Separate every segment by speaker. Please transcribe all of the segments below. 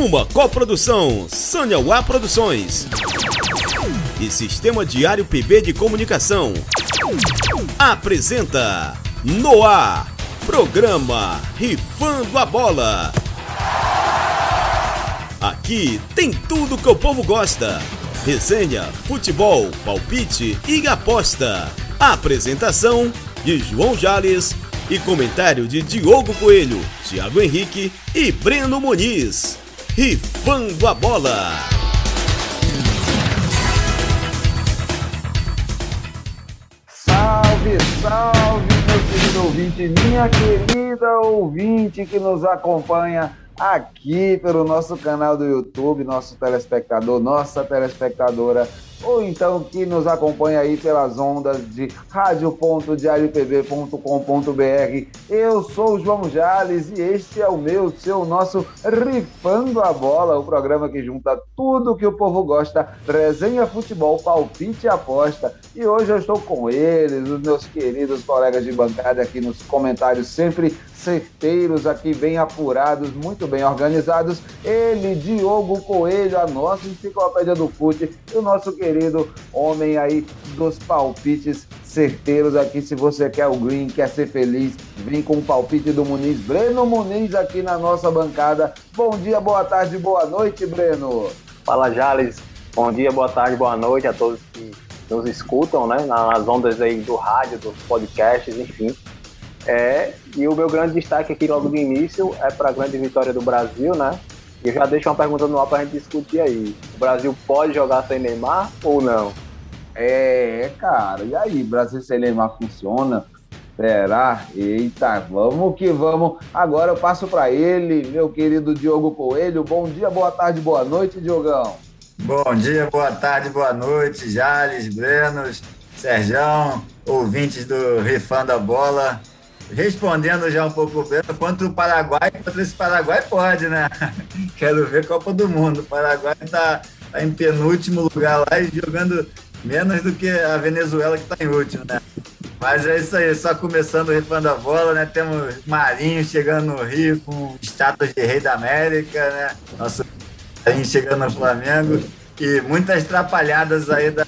Speaker 1: Uma coprodução Sanauá Produções e Sistema Diário PB de Comunicação. Apresenta Noah, programa Rifando a Bola. Aqui tem tudo que o povo gosta: resenha, futebol, palpite e aposta. Apresentação de João Jales e comentário de Diogo Coelho, Thiago Henrique e Breno Muniz. Rifando a bola.
Speaker 2: Salve, salve, meu querido ouvinte, minha querida ouvinte que nos acompanha aqui pelo nosso canal do YouTube, nosso telespectador, nossa telespectadora ou então que nos acompanha aí pelas ondas de radio.diariopb.com.br. Eu sou o João Jales e este é o meu, seu, nosso Rifando a Bola, o programa que junta tudo que o povo gosta, resenha futebol, palpite e aposta. E hoje eu estou com eles, os meus queridos colegas de bancada aqui nos comentários, sempre certeiros aqui, bem apurados, muito bem organizados. Ele, Diogo Coelho, a nossa enciclopédia do fute, e o nosso querido homem aí dos palpites certeiros aqui. Se você quer o green, quer ser feliz, vem com o palpite do Muniz. Breno Muniz aqui na nossa bancada. Bom dia, boa tarde, boa noite, Breno.
Speaker 3: Fala, Jales. Bom dia, boa tarde, boa noite a todos que nos escutam, né? Nas ondas aí do rádio, dos podcasts, enfim. É, e o meu grande destaque aqui logo de início é para a grande vitória do Brasil, né? E eu já deixo uma pergunta no ar para a gente discutir aí. O Brasil pode jogar sem Neymar ou não?
Speaker 2: É, cara, e aí, Brasil sem Neymar funciona? Será? Eita, vamos que vamos. Agora eu passo para ele, meu querido Diogo Coelho. Bom dia, boa tarde, boa noite, Diogão.
Speaker 4: Bom dia, boa tarde, boa noite, Jales, Brenos, Serjão, ouvintes do Rifando a Bola respondendo já um pouco bem, contra o Paraguai, contra esse Paraguai pode, né? Quero ver Copa do Mundo. O Paraguai está tá em penúltimo lugar lá e jogando menos do que a Venezuela que está em último, né? Mas é isso aí, só começando rifando a bola, né? Temos Marinho chegando no Rio com status de rei da América, né? Nosso Marinho chegando no Flamengo e muitas atrapalhadas aí da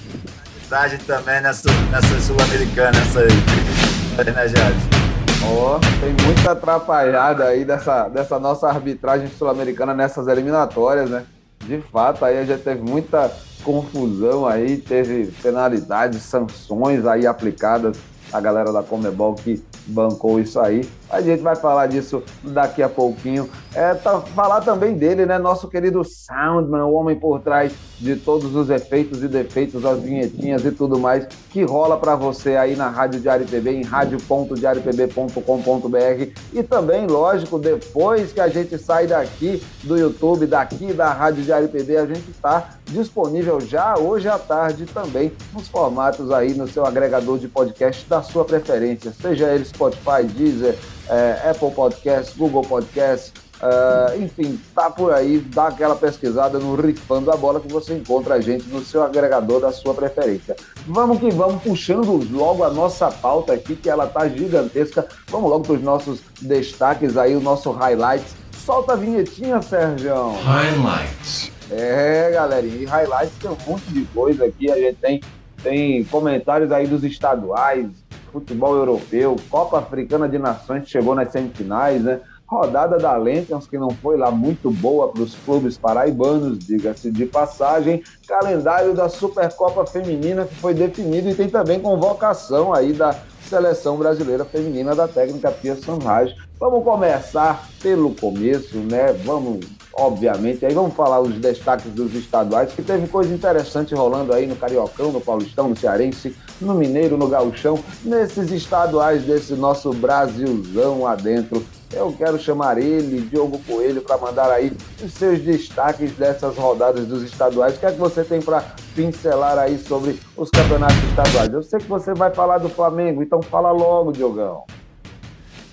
Speaker 4: também nessa, nessa Sul-Americana, essa aí, né, Jade?
Speaker 2: Ó, oh, tem muita atrapalhada aí dessa, dessa nossa arbitragem sul-americana nessas eliminatórias, né? De fato, aí gente teve muita confusão aí, teve penalidades, sanções aí aplicadas a galera da Comebol que bancou isso aí. A gente vai falar disso daqui a pouquinho. É, tá, falar também dele, né? Nosso querido Soundman, o homem por trás de todos os efeitos e defeitos, as vinhetinhas e tudo mais que rola para você aí na Rádio Diário TV, em radio.diariopb.com.br e também, lógico, depois que a gente sai daqui do YouTube, daqui da Rádio Diário TV, a gente está disponível já hoje à tarde também nos formatos aí no seu agregador de podcast da sua preferência, seja ele Spotify, Deezer, é, Apple Podcast, Google Podcast, Uh, enfim, tá por aí, dá aquela pesquisada no Rifando a Bola que você encontra a gente no seu agregador da sua preferência. Vamos que vamos, puxando logo a nossa pauta aqui, que ela tá gigantesca. Vamos logo para os nossos destaques aí, o nosso highlights. Solta a vinhetinha, Sérgio.
Speaker 1: Highlights.
Speaker 2: É, galerinha, e highlights tem um monte de coisa aqui. A gente tem, tem comentários aí dos estaduais, futebol europeu, Copa Africana de Nações que chegou nas semifinais, né? Rodada da Lampions, que não foi lá muito boa para os clubes paraibanos, diga-se de passagem. Calendário da Supercopa Feminina, que foi definido e tem também convocação aí da seleção brasileira feminina da técnica Pia Sanraj. Vamos começar pelo começo, né? Vamos, obviamente, aí vamos falar os destaques dos estaduais, que teve coisa interessante rolando aí no Cariocão, no Paulistão, no Cearense, no Mineiro, no Gauchão, nesses estaduais desse nosso Brasilzão adentro eu quero chamar ele, Diogo Coelho, para mandar aí os seus destaques dessas rodadas dos estaduais. O que é que você tem para pincelar aí sobre os campeonatos estaduais? Eu sei que você vai falar do Flamengo, então fala logo, Diogão.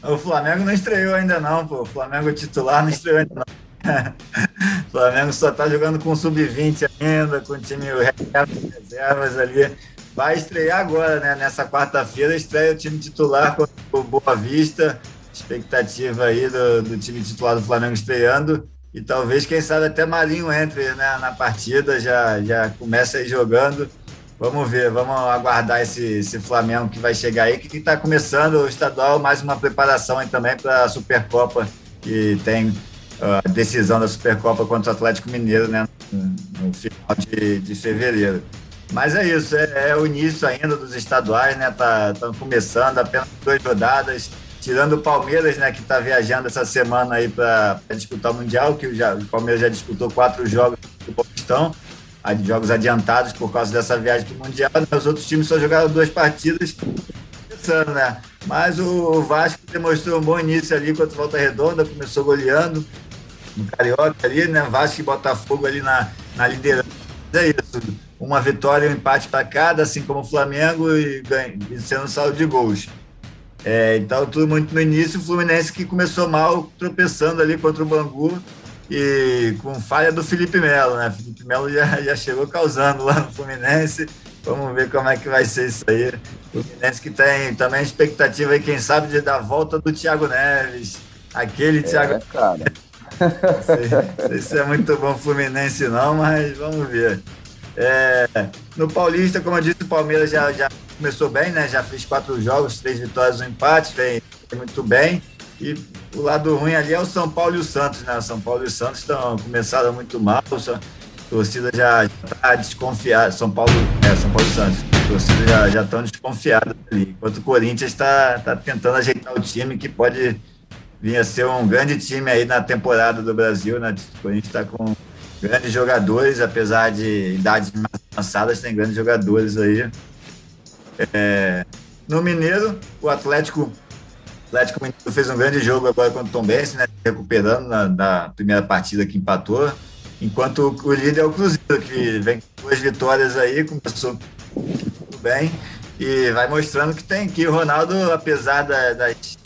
Speaker 4: O Flamengo não estreou ainda não, pô. O Flamengo titular não estreou ainda não. o Flamengo só está jogando com sub-20 ainda, com o time reservas ali. Vai estrear agora, né? Nessa quarta-feira estreia o time titular com o Boa Vista expectativa aí do, do time titular do Flamengo estreando. e talvez, quem sabe, até Marinho entre né, na partida, já, já começa aí jogando. Vamos ver, vamos aguardar esse, esse Flamengo que vai chegar aí, que está começando o estadual, mais uma preparação aí também para a Supercopa, que tem a decisão da Supercopa contra o Atlético Mineiro, né, no final de, de fevereiro. Mas é isso, é, é, o início ainda dos estaduais, né? Tá, tá começando apenas duas rodadas, tirando o Palmeiras, né, que está viajando essa semana aí para disputar o Mundial, que já, o Palmeiras já disputou quatro jogos do Paulistão, jogos adiantados por causa dessa viagem para o Mundial. Né? Os outros times só jogaram duas partidas, pensando, né? Mas o Vasco demonstrou um bom início ali contra o Volta Redonda, começou goleando no Carioca ali, né? Vasco e Botafogo ali na, na liderança. É isso. Uma vitória e um empate para cada, assim como o Flamengo, e, e sendo saldo de gols. É, então, tudo muito no início, o Fluminense que começou mal, tropeçando ali contra o Bangu e com falha do Felipe Melo, né? Felipe Melo já, já chegou causando lá no Fluminense. Vamos ver como é que vai ser isso aí. O Fluminense que tem também expectativa aí, quem sabe, de dar a volta do Thiago Neves. Aquele é, Thiago. Cara. Não sei, não sei se é muito bom Fluminense, não, mas vamos ver. É, no Paulista, como eu disse, o Palmeiras já, já começou bem, né? Já fez quatro jogos, três vitórias, um empate, vem muito bem. E o lado ruim ali é o São Paulo e o Santos, né? São Paulo e o Santos estão começaram muito mal, a torcida já está desconfiada. São Paulo, é, São Paulo e Santos, a torcida já já estão desconfiadas ali. Enquanto o Corinthians está tá tentando ajeitar o time que pode vir a ser um grande time aí na temporada do Brasil, né? O Corinthians está com grandes jogadores, apesar de idades mais avançadas, tem grandes jogadores aí. É, no Mineiro, o Atlético, Atlético Mineiro fez um grande jogo agora contra o Tom Benz, né? Recuperando na, na, primeira partida que empatou. Enquanto o líder é o Cruzeiro, que vem com duas vitórias aí, começou muito bem. E vai mostrando que tem que o Ronaldo, apesar da, das,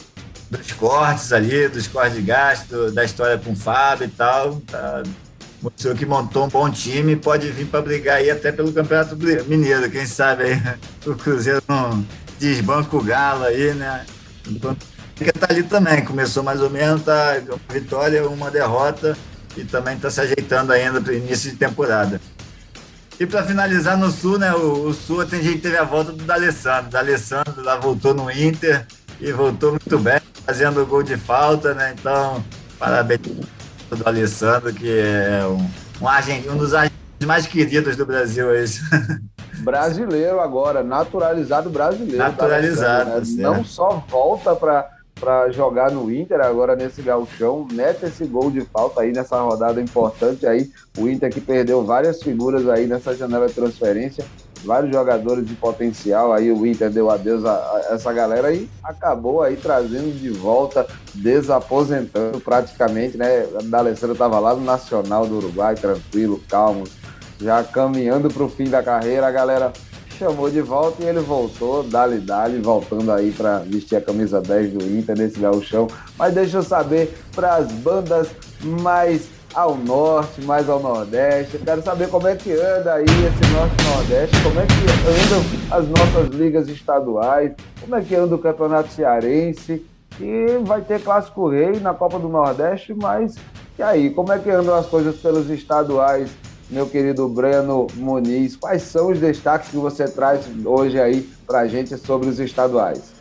Speaker 4: dos cortes ali, dos cortes de gasto, da história com o Fábio e tal, tá, mostrou que montou um bom time pode vir para brigar aí até pelo Campeonato Mineiro, quem sabe aí o Cruzeiro não desbanca o Galo aí, né? Que tá ali também, começou mais ou menos, tá uma vitória, uma derrota e também está se ajeitando ainda para o início de temporada. E para finalizar no Sul, né? O, o, Sul tem gente teve a volta do D'Alessandro. D'Alessandro lá voltou no Inter e voltou muito bem, fazendo gol de falta, né? Então, parabéns do Alessandro, que é um, um, argentino, um dos argentinos mais queridos do Brasil. É isso.
Speaker 2: Brasileiro agora, naturalizado brasileiro.
Speaker 4: Tá naturalizado.
Speaker 2: Né? Não só volta para para jogar no Inter agora nesse gauchão, mete esse gol de falta aí nessa rodada importante aí, o Inter que perdeu várias figuras aí nessa janela de transferência, vários jogadores de potencial. Aí o Inter deu adeus a, a essa galera e acabou aí trazendo de volta, desaposentando praticamente, né? Da Alessandro estava lá no Nacional do Uruguai, tranquilo, calmo, já caminhando para o fim da carreira. A galera chamou de volta e ele voltou, dali dali, voltando aí para vestir a camisa 10 do Inter nesse gauchão. Mas deixa eu saber para as bandas mais ao norte, mais ao nordeste. Eu quero saber como é que anda aí esse norte-nordeste, como é que andam as nossas ligas estaduais, como é que anda o Campeonato Cearense. E vai ter Clássico Rei na Copa do Nordeste, mas e aí, como é que andam as coisas pelos estaduais, meu querido Breno Muniz? Quais são os destaques que você traz hoje aí pra gente sobre os estaduais?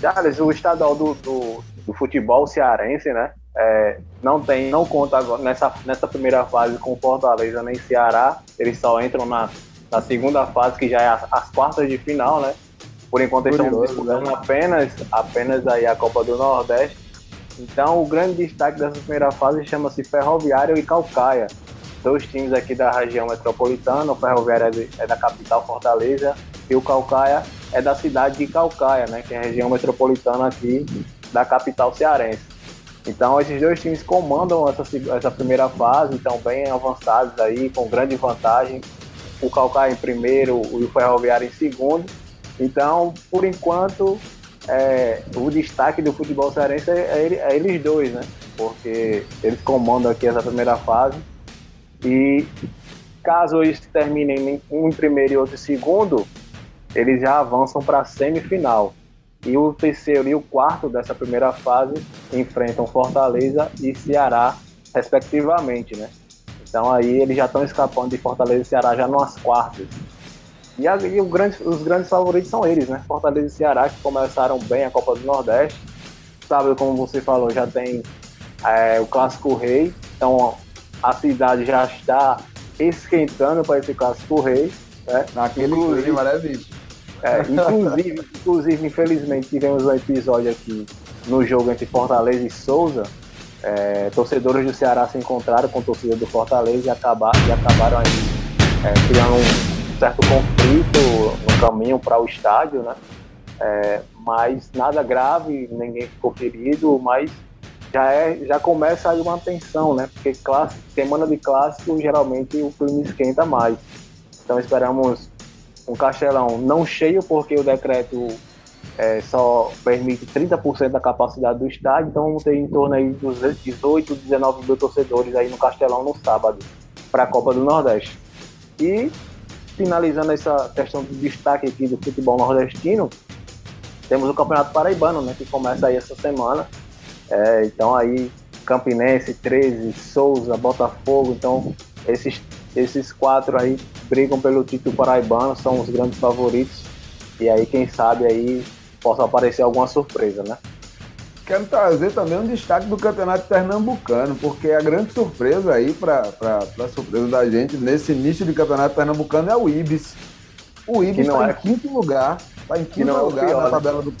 Speaker 3: Charles, o estadual do, do, do futebol cearense, né? É, não tem, não conta agora, nessa, nessa primeira fase com Fortaleza nem Ceará, eles só entram na, na segunda fase, que já é as, as quartas de final, né? Por enquanto eles estão disputando né? apenas, apenas aí a Copa do Nordeste. Então o grande destaque dessa primeira fase chama-se Ferroviário e Calcaia. Dois times aqui da região metropolitana, o Ferroviário é, é da capital Fortaleza e o Calcaia é da cidade de Calcaia, né? Que é a região metropolitana aqui da capital cearense. Então esses dois times comandam essa, essa primeira fase, estão bem avançados aí, com grande vantagem. O Calcaia em primeiro e o Ferroviário em segundo. Então, por enquanto, é, o destaque do futebol cearense é, é, é, eles dois, né? Porque eles comandam aqui essa primeira fase. E caso eles terminem um em primeiro e outro em segundo, eles já avançam para a semifinal. E o terceiro e o quarto dessa primeira fase enfrentam Fortaleza e Ceará respectivamente, né? Então aí eles já estão escapando de Fortaleza e Ceará já nas quartas. E, a, e grande, os grandes favoritos são eles, né? Fortaleza e Ceará, que começaram bem a Copa do Nordeste. Sabe, como você falou, já tem é, o Clássico Rei. Então a cidade já está esquentando para esse Clássico Rei. Né?
Speaker 2: Naquele inclusive, clima, né, bicho?
Speaker 3: É, inclusive, inclusive, infelizmente, tivemos um episódio aqui no jogo entre Fortaleza e Souza. É, torcedores do Ceará se encontraram com torcida do Fortaleza e, acabar, e acabaram aí, é, criando um certo conflito no caminho para o estádio, né? É, mas nada grave, ninguém ficou ferido, mas já, é, já começa aí uma tensão, né? Porque clássico, semana de clássico, geralmente o clima esquenta mais. Então esperamos um castelão não cheio, porque o decreto é, só permite 30% da capacidade do estádio, então vamos ter em torno aí dos 18, 19 mil torcedores aí no Castelão no sábado, para a Copa do Nordeste. E finalizando essa questão do destaque aqui do futebol nordestino, temos o Campeonato Paraibano, né, que começa aí essa semana. É, então aí Campinense, 13, Souza, Botafogo, então esses, esses quatro aí brigam pelo título paraibano, são os grandes favoritos. E aí, quem sabe aí possa aparecer alguma surpresa, né?
Speaker 2: Quero trazer também um destaque do Campeonato Pernambucano, porque a grande surpresa aí, para a surpresa da gente, nesse início de Campeonato Pernambucano é o Ibis. O Ibis está é... em quinto lugar, está em quinto é lugar pior, na né? tabela do.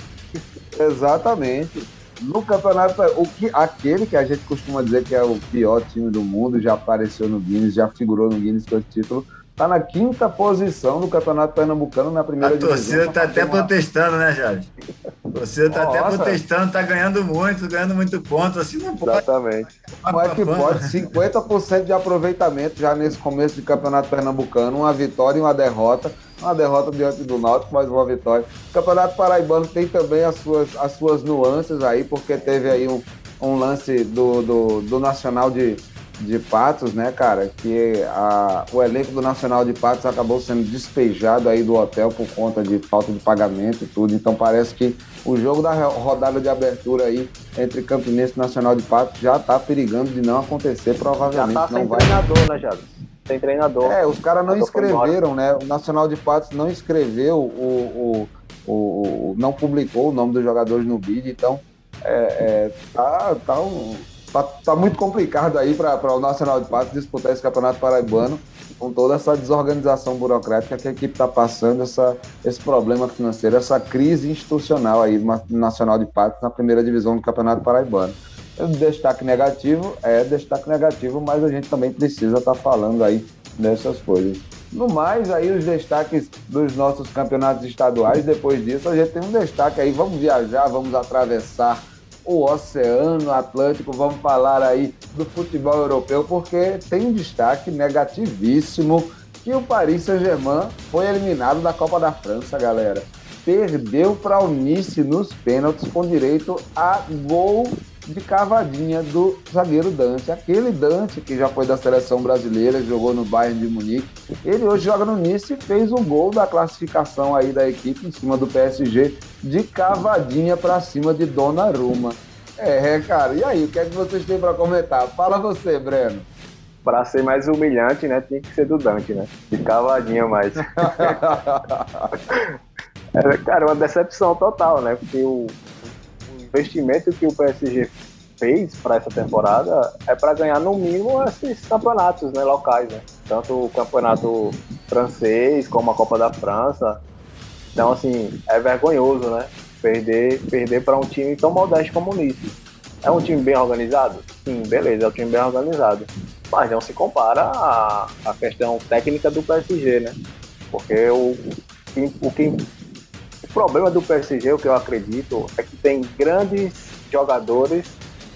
Speaker 2: Exatamente. No campeonato, o que, aquele que a gente costuma dizer que é o pior time do mundo, já apareceu no Guinness, já figurou no Guinness com esse título, Está na quinta posição do Campeonato Pernambucano na primeira
Speaker 4: divisão. A torcida está até protestando, né, Jorge? A torcida está até protestando, está ganhando muito, ganhando muito ponto. Assim não pode.
Speaker 3: Exatamente.
Speaker 2: Como é que pode? 50% de aproveitamento já nesse começo de Campeonato Pernambucano, uma vitória e uma derrota. Uma derrota diante do Náutico, mais uma vitória. O Campeonato Paraibano tem também as suas, as suas nuances aí, porque teve aí um, um lance do, do, do Nacional de de Patos, né, cara, que a, o elenco do Nacional de Patos acabou sendo despejado aí do hotel por conta de falta de pagamento e tudo. Então parece que o jogo da rodada de abertura aí entre Campinense e Nacional de Patos já tá perigando de não acontecer, provavelmente
Speaker 3: já tá
Speaker 2: não
Speaker 3: vai. treinador, né, Jado? Tem treinador.
Speaker 2: É, os caras não inscreveram, né? O Nacional de Patos não escreveu o, o, o, o, não publicou o nome dos jogadores no bid, então é, é, tá, tá um tá, tá muito complicado aí para o Nacional de Patos disputar esse campeonato paraibano com toda essa desorganização burocrática que a equipe está passando, essa, esse problema financeiro, essa crise institucional aí do Nacional de Patos na primeira divisão do Campeonato Paraibano. É destaque negativo, é destaque negativo, mas a gente também precisa estar tá falando aí dessas coisas. No mais, aí os destaques dos nossos campeonatos estaduais, depois disso a gente tem um destaque aí, vamos viajar, vamos atravessar o Oceano Atlântico, vamos falar aí do futebol europeu, porque tem um destaque negativíssimo que o Paris Saint-Germain foi eliminado da Copa da França, galera. Perdeu para o Nice nos pênaltis com direito a gol de cavadinha do zagueiro Dante. Aquele Dante que já foi da seleção brasileira, jogou no Bayern de Munique. Ele hoje joga no Nice e fez o gol da classificação aí da equipe em cima do PSG de cavadinha para cima de Donnarumma. É, cara, e aí, o que é que vocês têm para comentar? Fala você, Breno.
Speaker 3: Para ser mais humilhante, né, tinha que ser do Dante, né? De cavadinha mais. cara, uma decepção total, né? Porque o, investimento que o PSG fez para essa temporada é para ganhar no mínimo esses campeonatos né, locais, né? tanto o campeonato francês como a Copa da França. Então, assim, é vergonhoso, né? Perder, perder para um time tão modesto como o Nice. É um time bem organizado? Sim, beleza, é um time bem organizado. Mas não se compara à, à questão técnica do PSG, né? Porque o, o, que problema do PSG, o que eu acredito, é que tem grandes jogadores,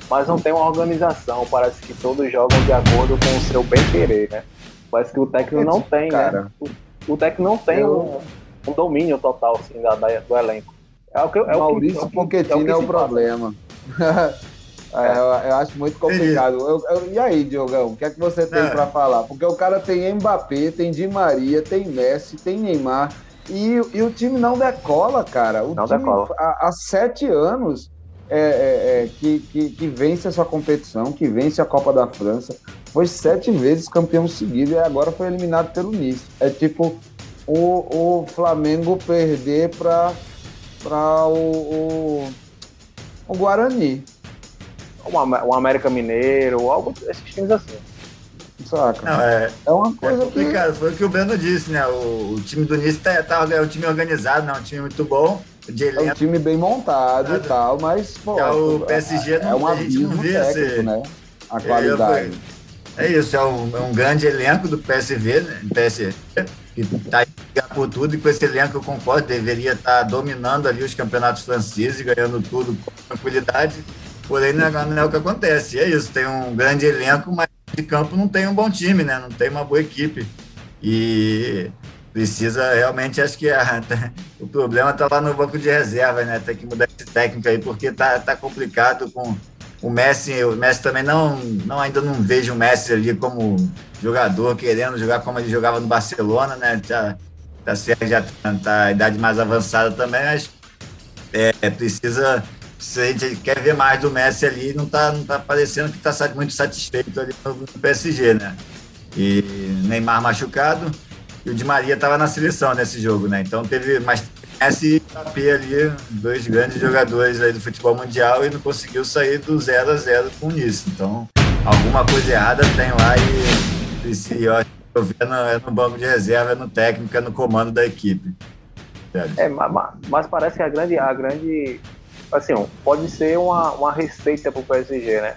Speaker 3: mas não tem uma organização. Parece que todos jogam de acordo com o seu bem-querer, né? Parece que o técnico não tem, cara. né? O, o técnico não tem eu... um, um, domínio total assim, da, da, do elenco.
Speaker 2: É o que, é Maurício o que, Pochettino é o, é o problema. É, eu, eu, acho muito complicado. Eu, eu, e aí, Diogão, o que é que você tem é. para falar? Porque o cara tem Mbappé, tem Di Maria, tem Messi, tem Neymar, e, e o time não decola, cara. O
Speaker 3: não
Speaker 2: time,
Speaker 3: decola.
Speaker 2: Há, há, sete anos é, é, é, que, que, que, vence essa competição, que vence a Copa da França, foi sete vezes campeão seguido e agora foi eliminado pelo Nice. É tipo o, o Flamengo perder para o, o, o Guarani.
Speaker 3: Um, América Mineiro, algo esses times assim.
Speaker 2: Saca? Não, é, é uma coisa é
Speaker 4: complicado. Que... Foi o que o Breno disse, né? O, o time do Nice tá, tá, é um time organizado, não, é um time muito bom.
Speaker 2: É um time bem montado e tal, mas pô,
Speaker 4: é o PSG é, não, é um a gente não vê técnico, esse...
Speaker 2: né? A qualidade.
Speaker 4: É, é isso, é um, é um, grande elenco do PSV, né? PSV, que está por tudo e com esse elenco eu concordo, deveria estar tá dominando ali os campeonatos franceses, ganhando tudo com tranquilidade. Porém, não é, é o que acontece. É isso, tem um grande elenco, mas de campo não tem um bom time, né? Não tem uma boa equipe. E precisa realmente, acho que a, o problema está lá no banco de reserva, né? Tem que mudar esse técnico aí, porque tá, tá complicado com o Messi. O Messi também não, não ainda não vejo o Messi ali como jogador, querendo jogar como ele jogava no Barcelona, né? Já, tá certo, já tá, tá a idade mais avançada também, mas é, precisa. Se a gente quer ver mais do Messi ali, não tá, não tá parecendo que tá muito satisfeito ali no, no PSG, né? E Neymar machucado e o Di Maria estava na seleção nesse jogo, né? Então teve mais Messi e ali, dois grandes jogadores aí do futebol mundial e não conseguiu sair do 0 a 0 com isso. Então, alguma coisa errada tem lá e, e se eu vendo é no banco de reserva, é no técnico, é no comando da equipe.
Speaker 3: É, mas, mas, parece que a grande, a grande, assim, pode ser uma, uma receita para o PSG, né?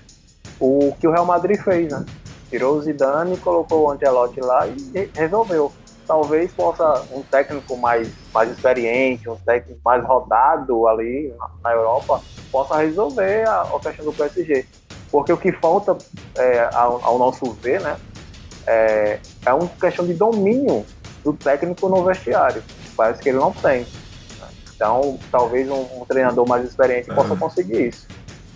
Speaker 3: O que o Real Madrid fez, né? Tirou o Zidane, colocou o Ancelotti lá e resolveu talvez possa um técnico mais, mais experiente, um técnico mais rodado ali na, Europa, possa resolver a, a, questão do PSG. Porque o que falta, é, ao, ao, nosso ver, né, é, é uma questão de domínio do técnico no vestiário. Parece que ele não tem. Então, talvez um, um treinador mais experiente possa conseguir isso.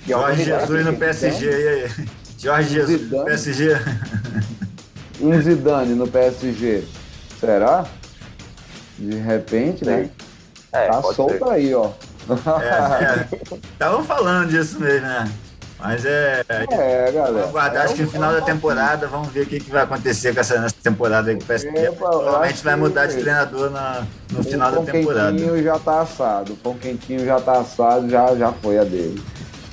Speaker 4: E Jorge Jesus no PSG, e aí? Jorge Jesus no PSG.
Speaker 2: Um Zidane no PSG. Será? De repente, né? É, tá solto ser. aí, ó.
Speaker 4: Estavam é, é. falando disso mesmo, né? Mas é.
Speaker 2: É, galera. Vamos
Speaker 4: aguardar, é acho que no final da temporada, vamos ver o que, que vai acontecer com essa nessa temporada aí que o PSG. Provavelmente vai mudar de treinador na, no final da temporada. O
Speaker 2: pão quentinho já tá assado. O pão quentinho já tá assado, já, já foi a dele.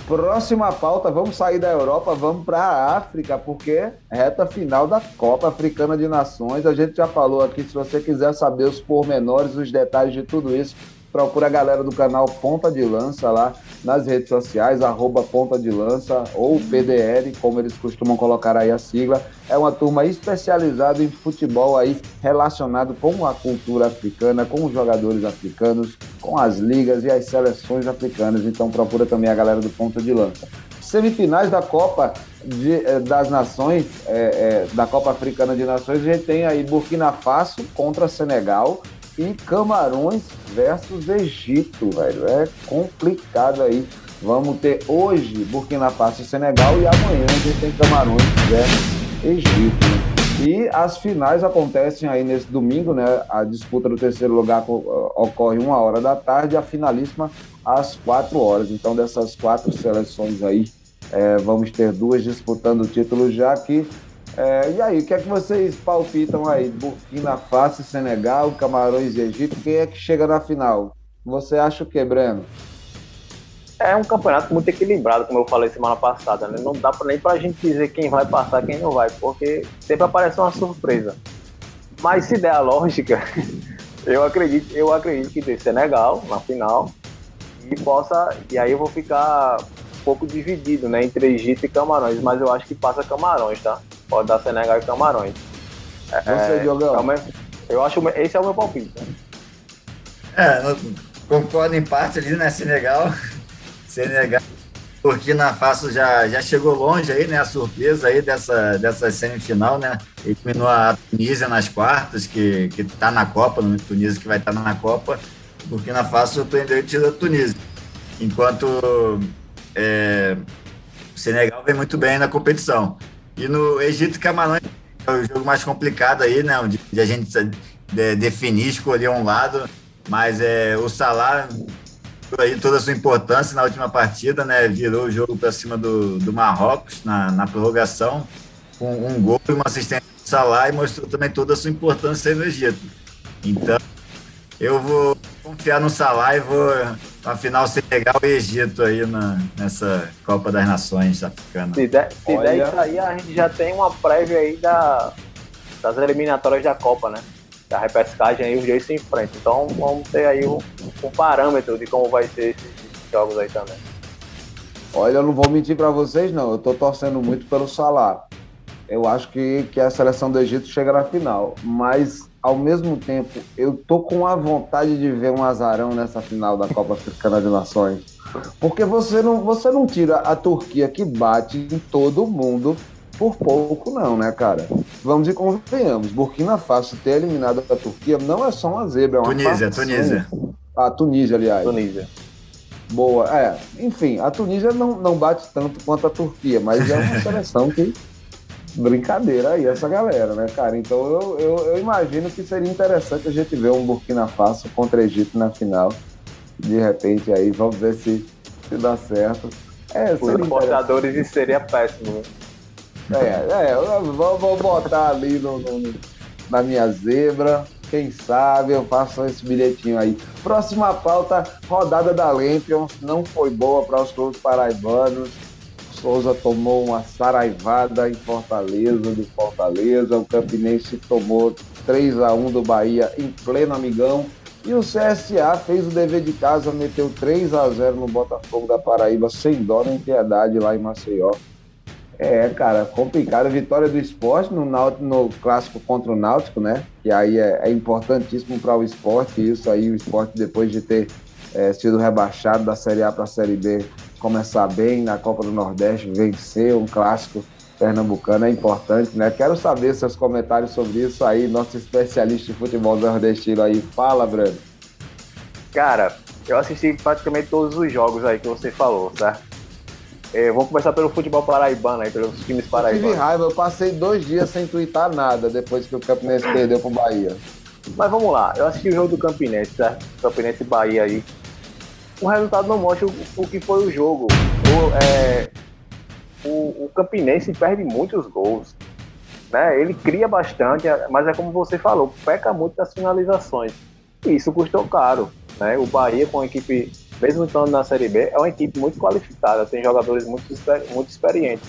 Speaker 2: Próxima pauta, vamos sair da Europa, vamos para a África, porque reta final da Copa Africana de Nações. A gente já falou aqui, se você quiser saber os pormenores, os detalhes de tudo isso, procura a galera do canal Ponta de Lança lá nas redes sociais, arroba Ponta de Lança ou PDL, como eles costumam colocar aí a sigla. É uma turma especializada em futebol aí relacionado com a cultura africana, com os jogadores africanos, com as ligas e as seleções africanas. Então procura também a galera do Ponta de Lança. Semifinais da Copa de, eh, das Nações, é, é, da Copa Africana de Nações, a gente tem aí Burkina Faso contra Senegal e Camarões versus Egito, velho. É complicado aí. Vamos ter hoje Burkina Faso e Senegal e amanhã a gente tem Camarões versus Egito. E as finais acontecem aí nesse domingo, né? A disputa do terceiro lugar ocorre uma hora da tarde, a finalíssima às quatro horas. Então, dessas quatro seleções aí, é, vamos ter duas disputando o título, já que é, e aí, o que é que vocês palpitam aí? Burkina Faso, Senegal, Camarões e Egito, quem é que chega na final? Você acha o que, Breno?
Speaker 3: É um campeonato muito equilibrado, como eu falei semana passada, né? Não dá nem pra gente dizer quem vai passar, quem não vai, porque sempre aparece uma surpresa. Mas se der a lógica, eu acredito, eu acredito que tem Senegal na final e possa, e aí eu vou ficar um pouco dividido, né, entre Egito e Camarões, mas eu acho que passa Camarões, tá? Pode dar Senegal e Camarões.
Speaker 2: Você, é, Diogão?
Speaker 3: É eu acho esse é o meu palpite.
Speaker 4: É, concordo em parte ali, né? Senegal. Senegal. Burkina Faso já, já chegou longe aí, né? A surpresa aí dessa, dessa semifinal, né? Eliminou a Tunísia nas quartas, que, que tá na Copa, no Tunísia que vai estar tá na Copa. Burkina Faso surpreendeu e tirou a Tunísia. Enquanto é, o Senegal vem muito bem na competição. E no Egito Camarões é o jogo mais complicado aí, né? De, de a gente de, definir, escolher um lado. Mas é, o Salah aí toda a sua importância na última partida, né? Virou o jogo para cima do, do Marrocos na, na prorrogação, com um gol e uma assistência do Salah e mostrou também toda a sua importância no Egito. Então, eu vou confiar no Salah e vou, na final, Senegal e Egito aí na, nessa Copa das Nações africanas.
Speaker 3: Se der, se der isso aí, a gente já tem uma prévia aí da, das eliminatórias da Copa, né? Da repescagem aí, os dois se enfrentam. Então vamos ter aí um, um parâmetro de como vai ser esses jogos aí também.
Speaker 2: Olha, eu não vou mentir para vocês, não. Eu tô torcendo muito pelo Salah. Eu acho que, que a seleção do Egito chega na final. Mas, ao mesmo tempo, eu tô com a vontade de ver um azarão nessa final da Copa Africana de Nações. Porque você não, você não tira a Turquia que bate em todo mundo por pouco, não, né, cara? Vamos e convenhamos. Burkina Faso ter eliminado a Turquia não é só uma zebra, é uma
Speaker 4: Tunísia, Tunísia.
Speaker 2: A Tunísia, aliás.
Speaker 3: Tunísia.
Speaker 2: Boa, é. Enfim, a Tunísia não, não bate tanto quanto a Turquia, mas é uma seleção que. Brincadeira aí, essa galera, né, cara? Então eu, eu, eu, imagino que seria interessante a gente ver um Burkina Faso contra Egito na final. De repente aí, vamos ver se, se dá certo.
Speaker 3: É, Os importadores isso seria péssimo.
Speaker 2: É, é, vou, vou botar ali no, no, na minha zebra. Quem sabe eu faço esse bilhetinho aí. Próxima pauta, rodada da Lampions. Não foi boa para os clubes paraibanos. Souza tomou uma saraivada em Fortaleza, do Fortaleza. O Campinense tomou 3 a 1 do Bahia em pleno amigão. E o CSA fez o dever de casa, meteu 3 a 0 no Botafogo da Paraíba, sem dó nem piedade lá em Maceió. É, cara, complicado. Vitória do esporte no, no clássico contra o Náutico, né? Que aí é, é importantíssimo para o esporte. Isso aí, o esporte, depois de ter é, sido rebaixado da Série A para a Série B, começar bem na Copa do Nordeste, vencer um clássico pernambucano é importante, né? Quero saber seus comentários sobre isso aí, nosso especialista em futebol nordestino aí. Fala, Brando.
Speaker 3: Cara, eu assisti praticamente todos os jogos aí que você falou, certo? É, vamos começar pelo futebol paraibano aí, pelos times paraibanos.
Speaker 2: Eu tive raiva, eu passei dois dias sem twittar nada depois que o Campinense perdeu pro Bahia.
Speaker 3: Mas vamos lá, eu assisti o jogo do Campinense, certo? Campinense e Bahia aí. O resultado não mostra o, o que foi o jogo. O, é, o, o Campinense perde muitos gols. Né? Ele cria bastante, mas é como você falou, peca muito das finalizações. E isso custou caro. Né? O Bahia, com a equipe mesmo estando na Série B, é uma equipe muito qualificada, tem jogadores muito, muito experientes.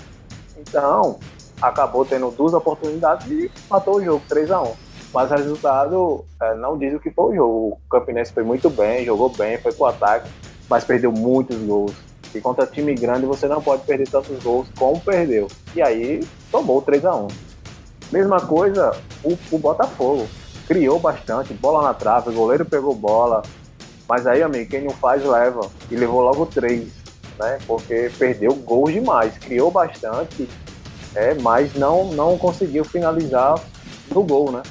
Speaker 3: Então, acabou tendo duas oportunidades e matou o jogo 3 a 1 Mas o resultado é, não diz o que foi o jogo. O Campinense foi muito bem, jogou bem, foi pro ataque, mas perdeu muitos gols. E contra time grande você não pode perder tantos gols como perdeu. E aí tomou 3 a 1 Mesma coisa o, o Botafogo. Criou bastante, bola na trave, o goleiro pegou bola, mas aí, amigo, quem não faz, leva. E levou logo três, né? Porque perdeu gols demais. Criou bastante, é, mas não, não conseguiu finalizar no gol, né?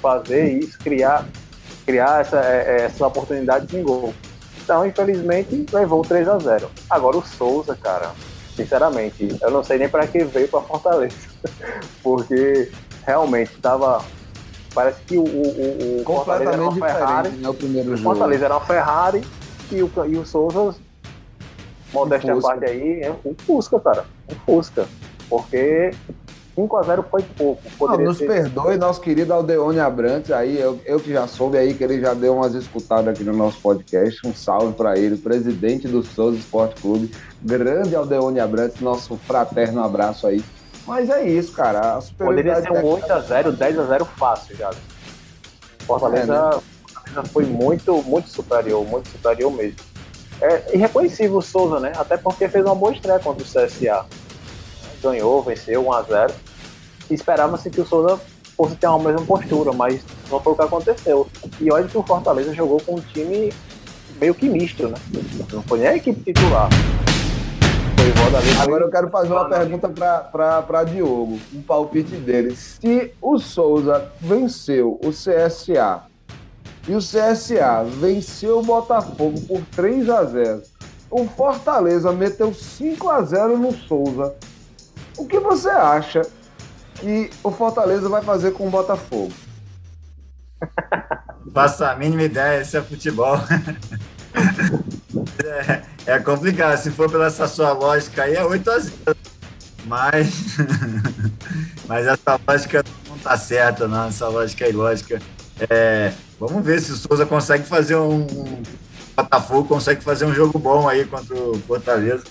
Speaker 3: Fazer isso, criar, criar essa, é, é, essa oportunidade em gol. Então, infelizmente, levou 3 a 0 Agora o Souza, cara, sinceramente, eu não sei nem para que veio para Fortaleza. Porque realmente estava Parece que o, o, o
Speaker 2: Fortaleza era uma Ferrari. Né, o primeiro jogo.
Speaker 3: Fortaleza era uma Ferrari e o, e o Souza, modéstia à parte aí, é um Fusca, cara. Um Fusca. Porque 5x0 foi pouco.
Speaker 2: Não, nos ser... perdoe, nosso querido Aldeone Abrantes, aí eu, eu que já soube aí que ele já deu umas escutadas aqui no nosso podcast. Um salve para ele, presidente do Souza Esporte Clube, grande Aldeone Abrantes, nosso fraterno abraço aí. Mas é isso, cara.
Speaker 3: Poderia ser um 8x0, 10x0 fácil já. Fortaleza, é, né? Fortaleza foi muito, muito superior, muito superior mesmo. É irreconhecível o Souza, né? Até porque fez uma boa estreia contra o CSA. Ganhou, venceu 1x0. Esperava-se que o Souza fosse ter a mesma postura, mas não foi o que aconteceu. E olha que o Fortaleza jogou com um time meio que misto, né? Não foi nem a equipe titular.
Speaker 2: Agora eu quero fazer uma pergunta para Diogo, um palpite dele. Se o Souza venceu o CSA e o CSA venceu o Botafogo por 3 a 0 o Fortaleza meteu 5 a 0 no Souza. O que você acha que o Fortaleza vai fazer com o Botafogo?
Speaker 4: Faço a mínima ideia, esse é futebol. É, é complicado. Se for pela essa sua lógica aí, é 8 a 0. Mas, mas essa lógica não está certa, não. Essa lógica é ilógica. É, vamos ver se o Souza consegue fazer um. um Botafogo consegue fazer um jogo bom aí contra o Fortaleza.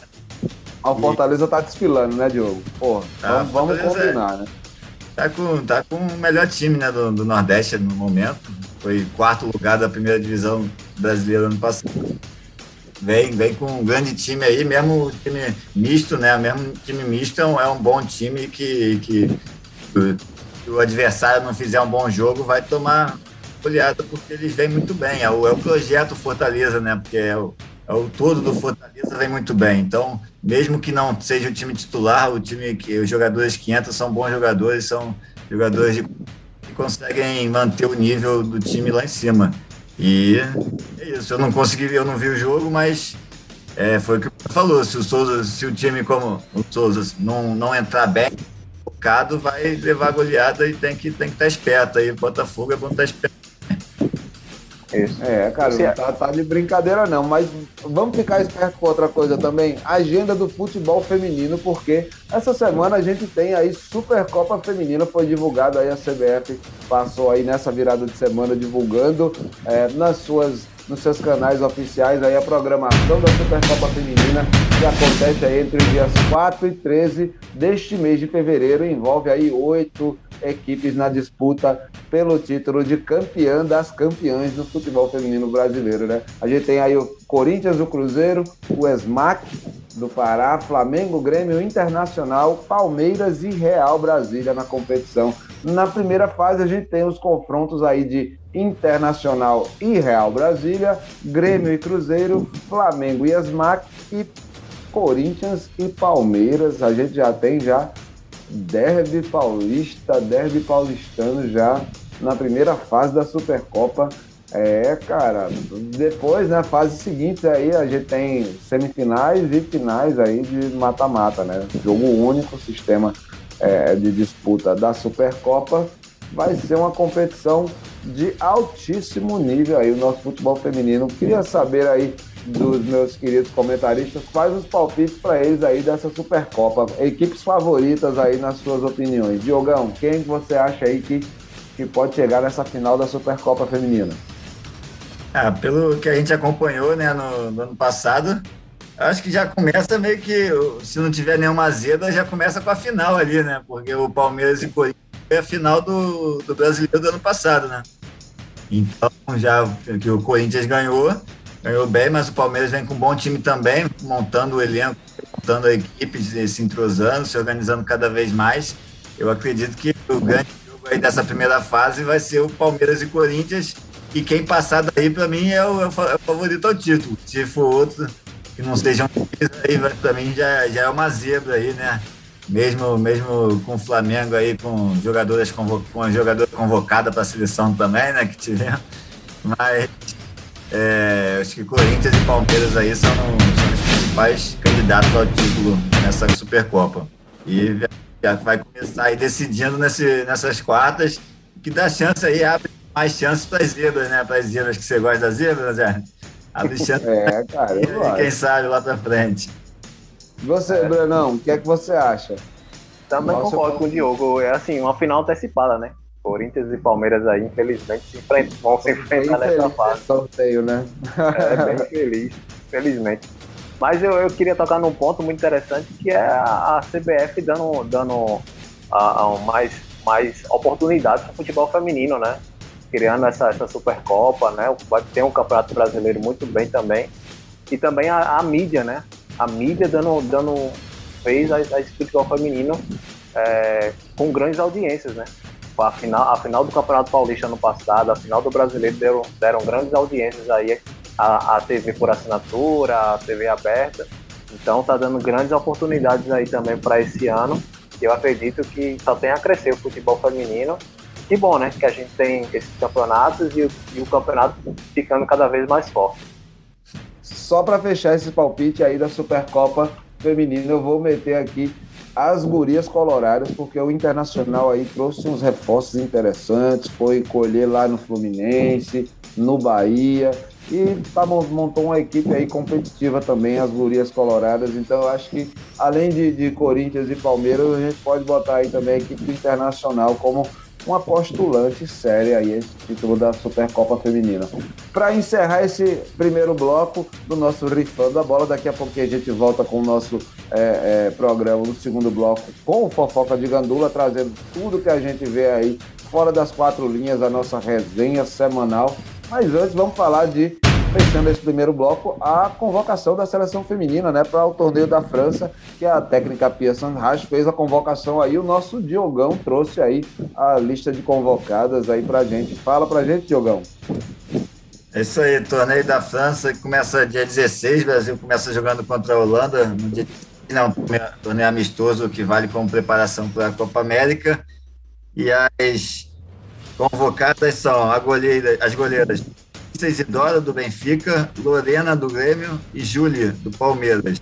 Speaker 2: Ah, o Fortaleza tá desfilando, né, Diogo? Pô, tá, vamos, vamos combinar, é, né?
Speaker 4: Tá com, tá com o melhor time né, do, do Nordeste no momento. Foi quarto lugar da primeira divisão brasileira ano passado. Vem, vem com um grande time aí, mesmo time misto, né? Mesmo time misto é um, é bom time que, que se o adversário não fizer um bom jogo, vai tomar olhada porque eles vêm muito bem. É o, é o projeto Fortaleza, né? Porque é o, é o todo do Fortaleza vem muito bem. Então, mesmo que não seja o time titular, o time que os jogadores que entram são bons jogadores, são jogadores de, que conseguem manter o nível do time lá em cima. E é isso. Eu não consegui, eu não vi o jogo, mas é, foi o que você falou. Se o Souza, se o time como o Souza não, não entrar bem, focado, vai levar goleada e tem que tem que estar esperto aí. Botafogo é bom estar esperto
Speaker 2: isso. É, cara, não tá, tá, de brincadeira não, mas vamos ficar esperto com outra coisa também, agenda do futebol feminino, porque essa semana a gente tem aí Supercopa Feminina, foi divulgado aí, a CBF passou aí nessa virada de semana divulgando é, nas suas nos seus canais oficiais aí a programação da Supercopa Feminina que acontece aí entre os dias 4 e 13 deste mês de fevereiro, envolve aí oito equipes na disputa pelo título de campeã das campeãs do futebol feminino brasileiro, né? A gente tem aí o Corinthians, o Cruzeiro, o ESMAC do Pará, Flamengo, Grêmio Internacional, Palmeiras e Real Brasília na competição. Na primeira fase a gente tem os confrontos aí de Internacional e Real Brasília, Grêmio e Cruzeiro, Flamengo e ESMAC e Corinthians e Palmeiras. A gente já tem já derby paulista, derby paulistano já na primeira fase da Supercopa. É, cara, depois, na né, fase seguinte aí a gente tem semifinais e finais aí de mata-mata, né? Jogo único, sistema é, de disputa da Supercopa. Vai ser uma competição de altíssimo nível aí, o nosso futebol feminino. Queria saber aí dos meus queridos comentaristas, quais os palpites para eles aí dessa Supercopa? Equipes favoritas aí nas suas opiniões. Diogão, quem você acha aí que, que pode chegar nessa final da Supercopa Feminina?
Speaker 4: Ah, pelo que a gente acompanhou né, no, no ano passado, acho que já começa meio que, se não tiver nenhuma azeda, já começa com a final ali, né? Porque o Palmeiras e Corinthians foi a final do, do brasileiro do ano passado, né? Então, já que o Corinthians ganhou, ganhou bem, mas o Palmeiras vem com um bom time também, montando o elenco, montando a equipe, se entrosando, se organizando cada vez mais. Eu acredito que o grande jogo aí dessa primeira fase vai ser o Palmeiras e Corinthians. E quem passar daí, para mim, é o, é o, favorito ao título. Se for outro que não sejam aí, para mim já, já é uma zebra aí, né? Mesmo, mesmo com o Flamengo aí, com jogadoras convo, com jogadora convocada para a seleção também, né? Que tivemos. Mas é, acho que Corinthians e Palmeiras aí são, são os principais candidatos ao título nessa Supercopa. E já vai começar aí decidindo nesse, nessas quartas, que dá chance aí, abre mais chances para as zebras, né? Para as zebras que você gosta das zebras, Zé. Chance.
Speaker 2: é, cara.
Speaker 4: E quem sabe lá para frente.
Speaker 2: Você, é. Brenão, o que é que você acha?
Speaker 3: Também Nossa, concordo com o Diogo. É assim, uma final antecipada, né? Corinthians e Palmeiras aí, infelizmente, se enfrentam, vão se enfrentar nessa fase.
Speaker 2: Sorteio, né?
Speaker 3: é bem feliz, felizmente. Mas eu, eu queria tocar num ponto muito interessante que é a, a CBF dando, dando a, a mais, mais oportunidades para o futebol feminino, né? Criando essa, essa Supercopa, né? Ter um Campeonato Brasileiro muito bem também. E também a, a mídia, né? A mídia dando, dando fez a, a futebol feminino é, com grandes audiências, né? A final, a final do Campeonato Paulista ano passado, a final do Brasileiro deram, deram grandes audiências aí, a, a TV por assinatura, a TV aberta. Então tá dando grandes oportunidades aí também para esse ano. Eu acredito que só tem a crescer o futebol feminino. Que bom, né? Que a gente tem esses campeonatos e, e o campeonato ficando cada vez mais forte.
Speaker 2: Só para fechar esse palpite aí da Supercopa Feminina, eu vou meter aqui as gurias coloradas, porque o Internacional aí trouxe uns reforços interessantes, foi colher lá no Fluminense, no Bahia, e tá, montou uma equipe aí competitiva também, as Gurias Coloradas. Então eu acho que além de, de Corinthians e Palmeiras, a gente pode botar aí também a equipe internacional como uma postulante séria aí esse título da Supercopa Feminina. Para encerrar esse primeiro bloco do nosso Rifando a Bola, daqui a pouco a gente volta com o nosso é, é, programa no segundo bloco com o Fofoca de Gandula, trazendo tudo que a gente vê aí fora das quatro linhas, a nossa resenha semanal. Mas antes vamos falar de fechando esse primeiro bloco, a convocação da seleção feminina, né, para o torneio da França, que a técnica Pia Sanraj fez a convocação aí, o nosso Diogão trouxe aí a lista de convocadas aí pra gente. Fala pra gente, Diogão.
Speaker 4: É isso aí, torneio da França que começa dia 16, o Brasil começa jogando contra a Holanda, no dia não, torneio amistoso que vale como preparação para a Copa América. E as convocadas são a goleira, as goleiras Isidora, do Benfica, Lorena, do Grêmio e Júlia, do Palmeiras.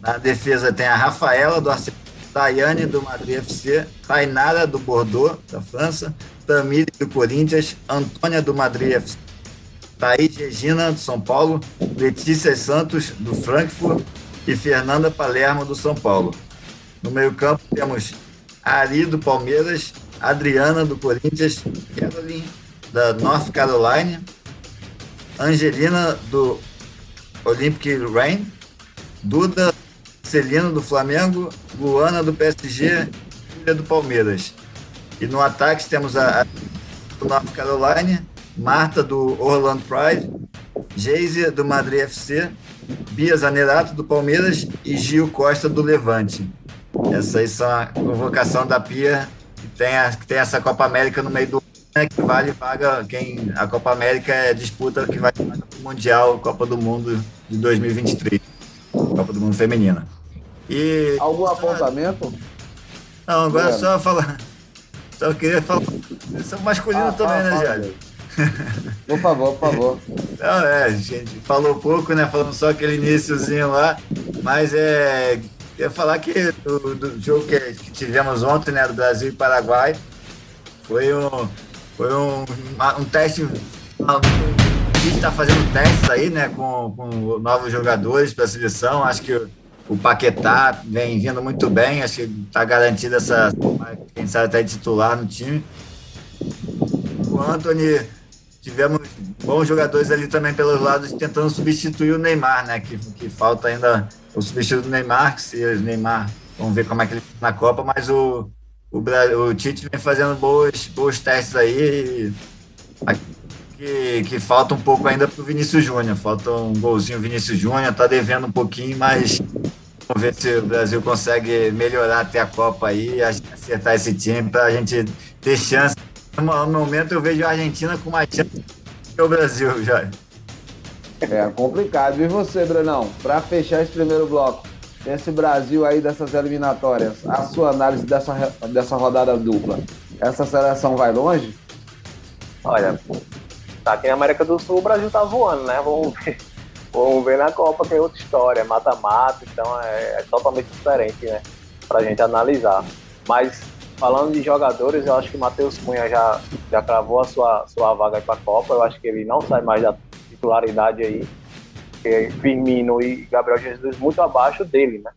Speaker 4: Na defesa tem a Rafaela, do Arsenal, Daiane, do Madrid FC, Tainara, do Bordeaux, da França, Tamiri, do Corinthians, Antônia, do Madrid FC, Thaís Regina, do São Paulo, Letícia Santos, do Frankfurt e Fernanda Palermo, do São Paulo. No meio-campo temos Ari, do Palmeiras, Adriana, do Corinthians, Caroline, da North Carolina, Angelina do Olympic Rain, Duda Celino do Flamengo, Luana do PSG, Júlia do Palmeiras. E no ataque temos a, North Carolina, Marta do Orlando Pride, Geise do Madrid FC, Bia Zanerato do Palmeiras e Gil Costa do Levante. Essa aí são a convocação da Pia, que tem, a, que tem essa Copa América no meio do né, que vale paga quem a Copa América é disputa que vai para o Mundial, Copa do Mundo de 2023, Copa do Mundo feminina.
Speaker 2: E algum apontamento?
Speaker 4: Não, agora é. só falar. Só queria falar. São masculino ah, também, né, Jálio?
Speaker 2: Por favor, por favor.
Speaker 4: Não, é, a gente falou pouco, né? Falando só aquele iníciozinho lá, mas é. Queria falar que do, do jogo que, que tivemos ontem, né, do Brasil e Paraguai, foi um, foi um, um teste. A gente está fazendo testes aí, né, com, com novos jogadores para a seleção. Acho que o, Paquetá vem vindo muito bem. Acho que está garantido essa, quem sabe, até titular no time. O Anthony, tivemos bons jogadores ali também pelos lados, tentando substituir o Neymar, né, que, que falta ainda o substituto do Neymar, que se o Neymar, vamos ver como é que ele tá na Copa, mas o o, o Tite vem fazendo bons, bons testes aí. Que, que falta um pouco ainda para o Vinícius Júnior. Falta um golzinho Vinícius Júnior, está devendo um pouquinho, mas vamos ver se o Brasil consegue melhorar até a Copa aí, acertar esse time para a gente ter chance. No momento eu vejo a Argentina com mais chance que o Brasil.
Speaker 2: É complicado. E você, Brenão, para fechar esse primeiro bloco? Esse Brasil aí dessas eliminatórias, a sua análise dessa, dessa rodada dupla, essa seleção vai longe?
Speaker 3: Olha, tá aqui na América do Sul o Brasil tá voando, né? Vamos ver, vamos ver na Copa que é outra história, mata-mata, então é, é, totalmente diferente, né? Pra gente analisar. Mas falando de jogadores, eu acho que o Matheus Cunha já, já cravou a sua, sua vaga para a Copa, eu acho que ele não sai mais da titularidade aí porque Firmino e Gabriel Jesus muito abaixo dele, né?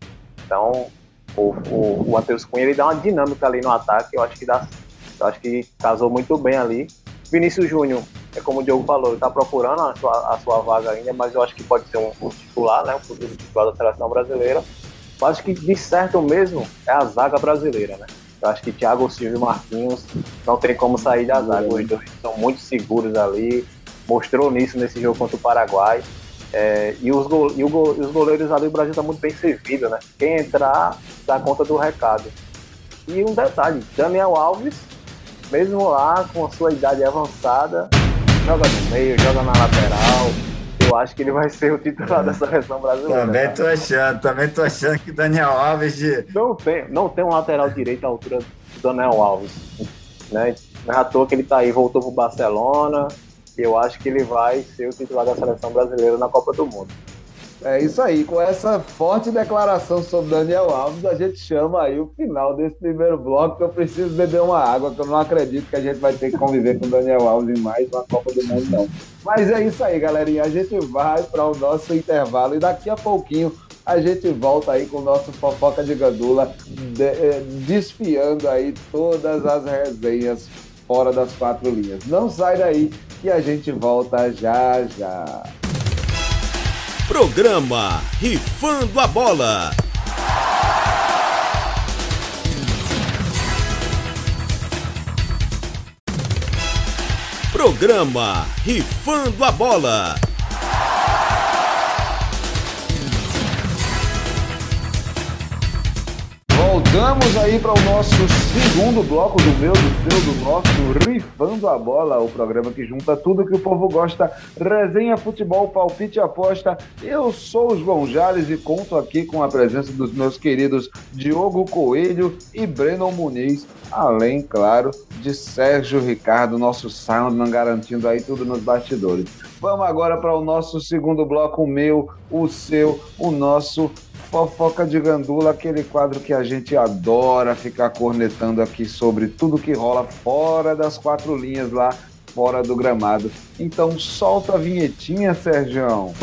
Speaker 3: Então, o, o, o Matheus Cunha ele dá uma dinâmica ali no ataque, eu acho que dá, acho que casou muito bem ali. Vinícius Júnior, é como o Diogo falou, ele está procurando a sua, a sua vaga ainda, mas eu acho que pode ser um, um titular, né? Um titular da seleção brasileira. Eu acho que de certo mesmo é a zaga brasileira, né? Eu acho que Thiago Silva e Marquinhos não tem como sair da zaga. Os dois são muito seguros ali. Mostrou nisso nesse jogo contra o Paraguai. É, e, os go, e, o, e, os goleiros ali, o Brasil está muito bem servido, né? Quem entrar dá conta do recado. E um detalhe: Daniel Alves, mesmo lá com a sua idade avançada, joga no meio, joga na lateral. Eu acho que ele vai ser o titular da seleção brasileira.
Speaker 4: Também tô achando, também tô achando que Daniel Alves de...
Speaker 3: não tem, não tem um lateral direito à altura do Daniel Alves, né? Não é à toa que ele tá aí, voltou pro Barcelona, eu acho que ele vai ser o titular da seleção brasileira na Copa do Mundo.
Speaker 2: É isso aí, com essa forte declaração sobre Daniel Alves, a gente chama aí o final desse primeiro bloco, que eu preciso beber uma água, que eu não acredito que a gente vai ter que conviver com Daniel Alves em mais uma Copa do Mundo, não. Mas é isso aí, galerinha, a gente vai para o nosso intervalo e daqui a pouquinho a gente volta aí com o nosso Fofoca de Gandula, de, eh, desfiando aí todas as resenhas fora das quatro linhas. Não sai daí que a gente volta já já.
Speaker 1: Programa Rifando a Bola. Programa Rifando a Bola.
Speaker 2: Voltamos aí para o nosso segundo bloco do meu, do seu, do nosso Rifando a Bola, o programa que junta tudo que o povo gosta, resenha, futebol, palpite aposta. Eu sou o João Jales e conto aqui com a presença dos meus queridos Diogo Coelho e Breno Muniz, além, claro, de Sérgio Ricardo, nosso soundman, garantindo aí tudo nos bastidores. Vamos agora para o nosso segundo bloco, o meu, o seu, o nosso Fofoca de Gandula, aquele quadro que a gente adora ficar cornetando aqui sobre tudo que rola fora das quatro linhas lá, fora do gramado. Então solta a vinhetinha, Sergião.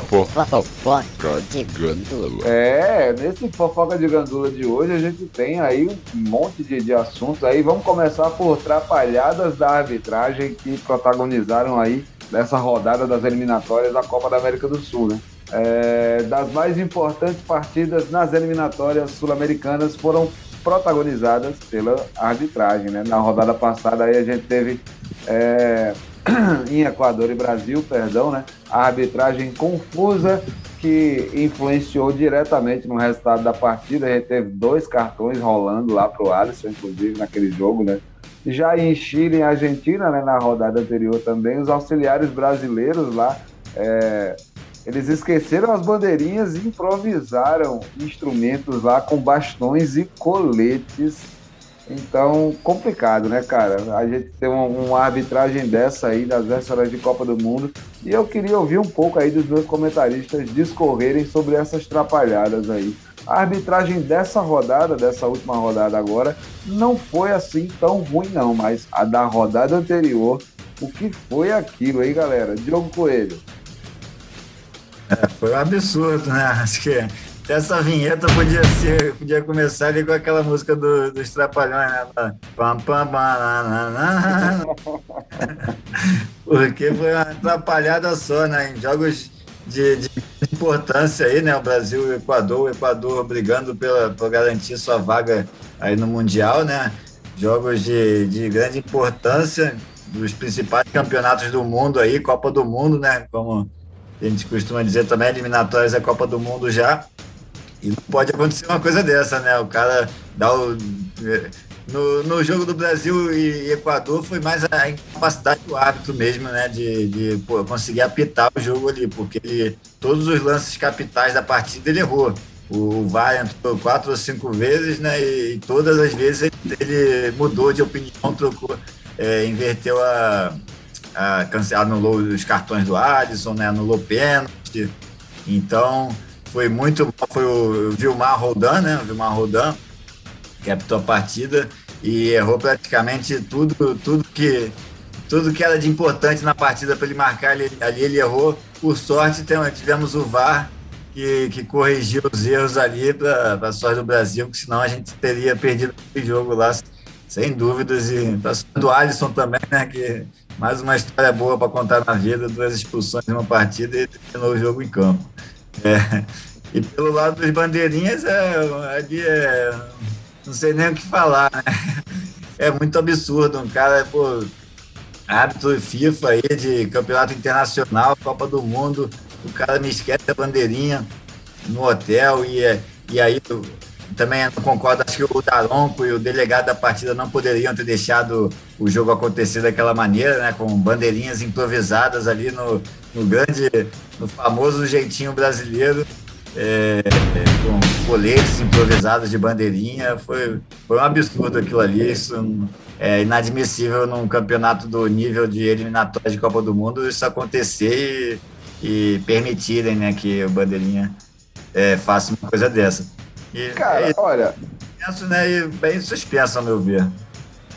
Speaker 5: Fofoca de Gandula.
Speaker 2: É, nesse Fofoca de Gandula de hoje a gente tem aí um monte de, de assuntos aí. Vamos começar por trapalhadas da arbitragem que protagonizaram aí nessa rodada das eliminatórias da Copa da América do Sul, né? É, das mais importantes partidas nas eliminatórias sul-americanas foram protagonizadas pela arbitragem. Né? Na rodada passada aí a gente teve é, em Equador e Brasil, perdão, né? a arbitragem confusa que influenciou diretamente no resultado da partida. A gente teve dois cartões rolando lá para o Alisson, inclusive, naquele jogo, né? Já em Chile e Argentina, né, na rodada anterior também, os auxiliares brasileiros lá é, eles esqueceram as bandeirinhas e improvisaram instrumentos lá com bastões e coletes. Então, complicado, né, cara? A gente tem uma, uma arbitragem dessa aí, das vésperas de Copa do Mundo. E eu queria ouvir um pouco aí dos meus comentaristas discorrerem sobre essas trapalhadas aí. A arbitragem dessa rodada, dessa última rodada agora, não foi assim tão ruim, não. Mas a da rodada anterior, o que foi aquilo, hein, galera? Diogo Coelho.
Speaker 4: Foi um absurdo, né? Acho que essa vinheta podia ser, podia começar ali com aquela música do, dos Trapalhões, né? Pam, pam, banana. Porque foi uma atrapalhada só, né? Em jogos de, de, importância aí, né? O Brasil e o Equador, o Equador brigando pela, por garantir sua vaga aí no Mundial, né? Jogos de, de grande importância dos principais campeonatos do mundo aí, Copa do Mundo, né? Como a gente costuma dizer também, eliminatórias da Copa do Mundo já. E não pode acontecer uma coisa dessa, né? O cara dá o. No, no jogo do Brasil e Equador foi mais a incapacidade do árbitro mesmo, né? De, de pô, conseguir apitar o jogo ali, porque ele, todos os lances capitais da partida ele errou. O VAR entrou quatro ou cinco vezes, né? E, e todas as vezes ele, ele, mudou de opinião, trocou, é, inverteu a, a, anulou os cartões do Alisson, né, anulou pênalti. Então, foi muito Foi o Vilmar Roldan, né? O Vilmar Roldan, que apitou a partida e errou praticamente tudo, tudo que tudo que era de importante na partida para ele marcar ali, ali, ele errou. Por sorte, tivemos o VAR que, que corrigiu os erros ali para a sorte do Brasil, porque senão a gente teria perdido o jogo lá, sem dúvidas. E para do Alisson também, né? Que mais uma história boa para contar na vida, duas expulsões em uma partida e terminou o jogo em campo. É, e pelo lado dos bandeirinhas, é, ali é, não sei nem o que falar, né? É muito absurdo, um cara, pô, árbitro FIFA aí de campeonato internacional, Copa do Mundo, o cara me esquece a bandeirinha no hotel e, e aí também concordo, acho que o Daronco e o delegado da partida não poderiam ter deixado o jogo acontecer daquela maneira, né, com bandeirinhas improvisadas ali no, no grande, no famoso jeitinho brasileiro, é, com coletes improvisados de bandeirinha. Foi, foi um absurdo aquilo ali, isso é inadmissível num campeonato do nível de eliminatória de Copa do Mundo isso acontecer e permitirem né, que o Bandeirinha é, faça uma coisa dessa.
Speaker 2: E, Cara, é, olha.
Speaker 4: Penso, né, e bem suspenso, ao meu ver.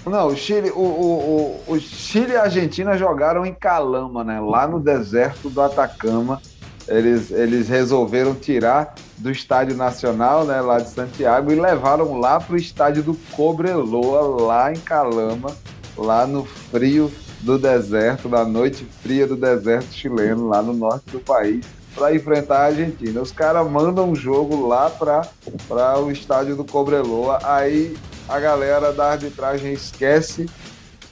Speaker 2: Não, o Chile, o, o, o, Chile e a Argentina jogaram em Calama, né? Lá no deserto do Atacama. Eles, eles resolveram tirar do Estádio Nacional, né, lá de Santiago, e levaram lá para o estádio do Cobreloa, lá em Calama, lá no frio do deserto, na noite fria do deserto chileno, lá no norte do país, para enfrentar a Argentina. Os caras mandam um jogo lá para o estádio do Cobreloa, aí a galera da arbitragem esquece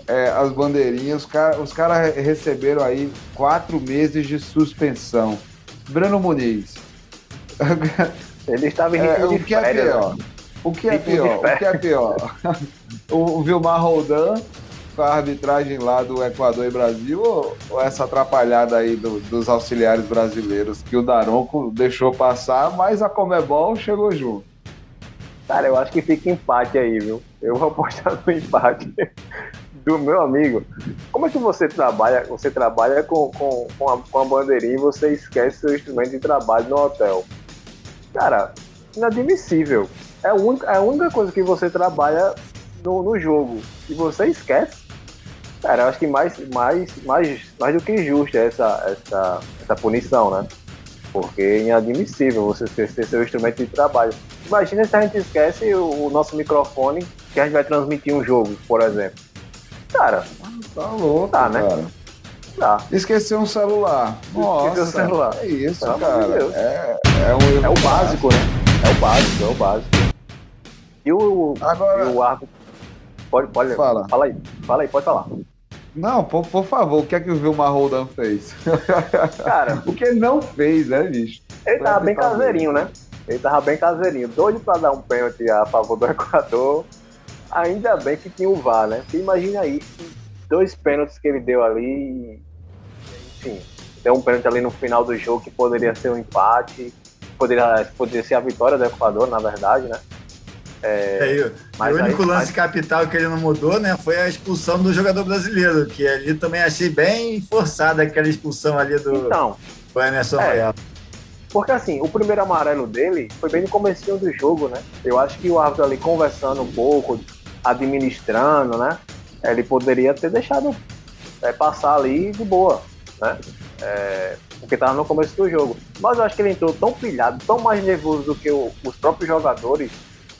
Speaker 2: é, as bandeirinhas. Os caras cara receberam aí quatro meses de suspensão. Breno Muniz.
Speaker 3: Ele estava em é,
Speaker 2: o que é pior? Né? O que é pior? O que é pior? o Vilmar Roldan com a arbitragem lá do Equador e Brasil ou, ou essa atrapalhada aí do, dos auxiliares brasileiros que o Daronco deixou passar, mas a Comebol chegou junto?
Speaker 3: Cara, eu acho que fica empate aí, viu? Eu vou apostar no empate do meu amigo. Como é que você trabalha? Você trabalha com, com, com, a, com a bandeirinha e você esquece seu instrumento de trabalho no hotel. Cara, inadmissível. É a única, é a única coisa que você trabalha no, no jogo e você esquece. Cara, eu acho que mais, mais, mais, mais do que justa essa, essa, essa punição, né? Porque é inadmissível você esquecer seu instrumento de trabalho. Imagina se a gente esquece o, o nosso microfone que a gente vai transmitir um jogo, por exemplo. Cara,
Speaker 2: tá louco, tá, né? Cara. Tá. Esqueceu um celular. Nossa, Esqueceu um celular. É isso, Pelo cara. De é, é, um
Speaker 3: é o básico, né? É o básico, é o básico. E o, Agora... e o árbitro. Pode, pode. Fala. Fala aí. Fala aí, pode falar.
Speaker 2: Não, por, por favor, o que é que o Vilmar Roldan fez? Cara, o que ele não fez, né, bicho?
Speaker 3: Ele tava bem caseirinho, né? Ele tava bem caseirinho, doido pra dar um pênalti a favor do Equador. Ainda bem que tinha o VAR, né? Você imagina aí, dois pênaltis que ele deu ali, enfim, deu um pênalti ali no final do jogo que poderia ser um empate, poderia, poderia ser a vitória do Equador, na verdade, né?
Speaker 4: É, é, mas o único aí, lance mas... capital que ele não mudou, né, foi a expulsão do jogador brasileiro, que ali também achei bem forçada aquela expulsão ali do,
Speaker 3: então,
Speaker 4: do Emerson é, Royal.
Speaker 3: Porque assim, o primeiro amarelo dele foi bem no começo do jogo, né? Eu acho que o árbitro ali conversando um pouco, administrando, né? Ele poderia ter deixado é, passar ali de boa, né? É, porque estava no começo do jogo. Mas eu acho que ele entrou tão pilhado, tão mais nervoso do que o, os próprios jogadores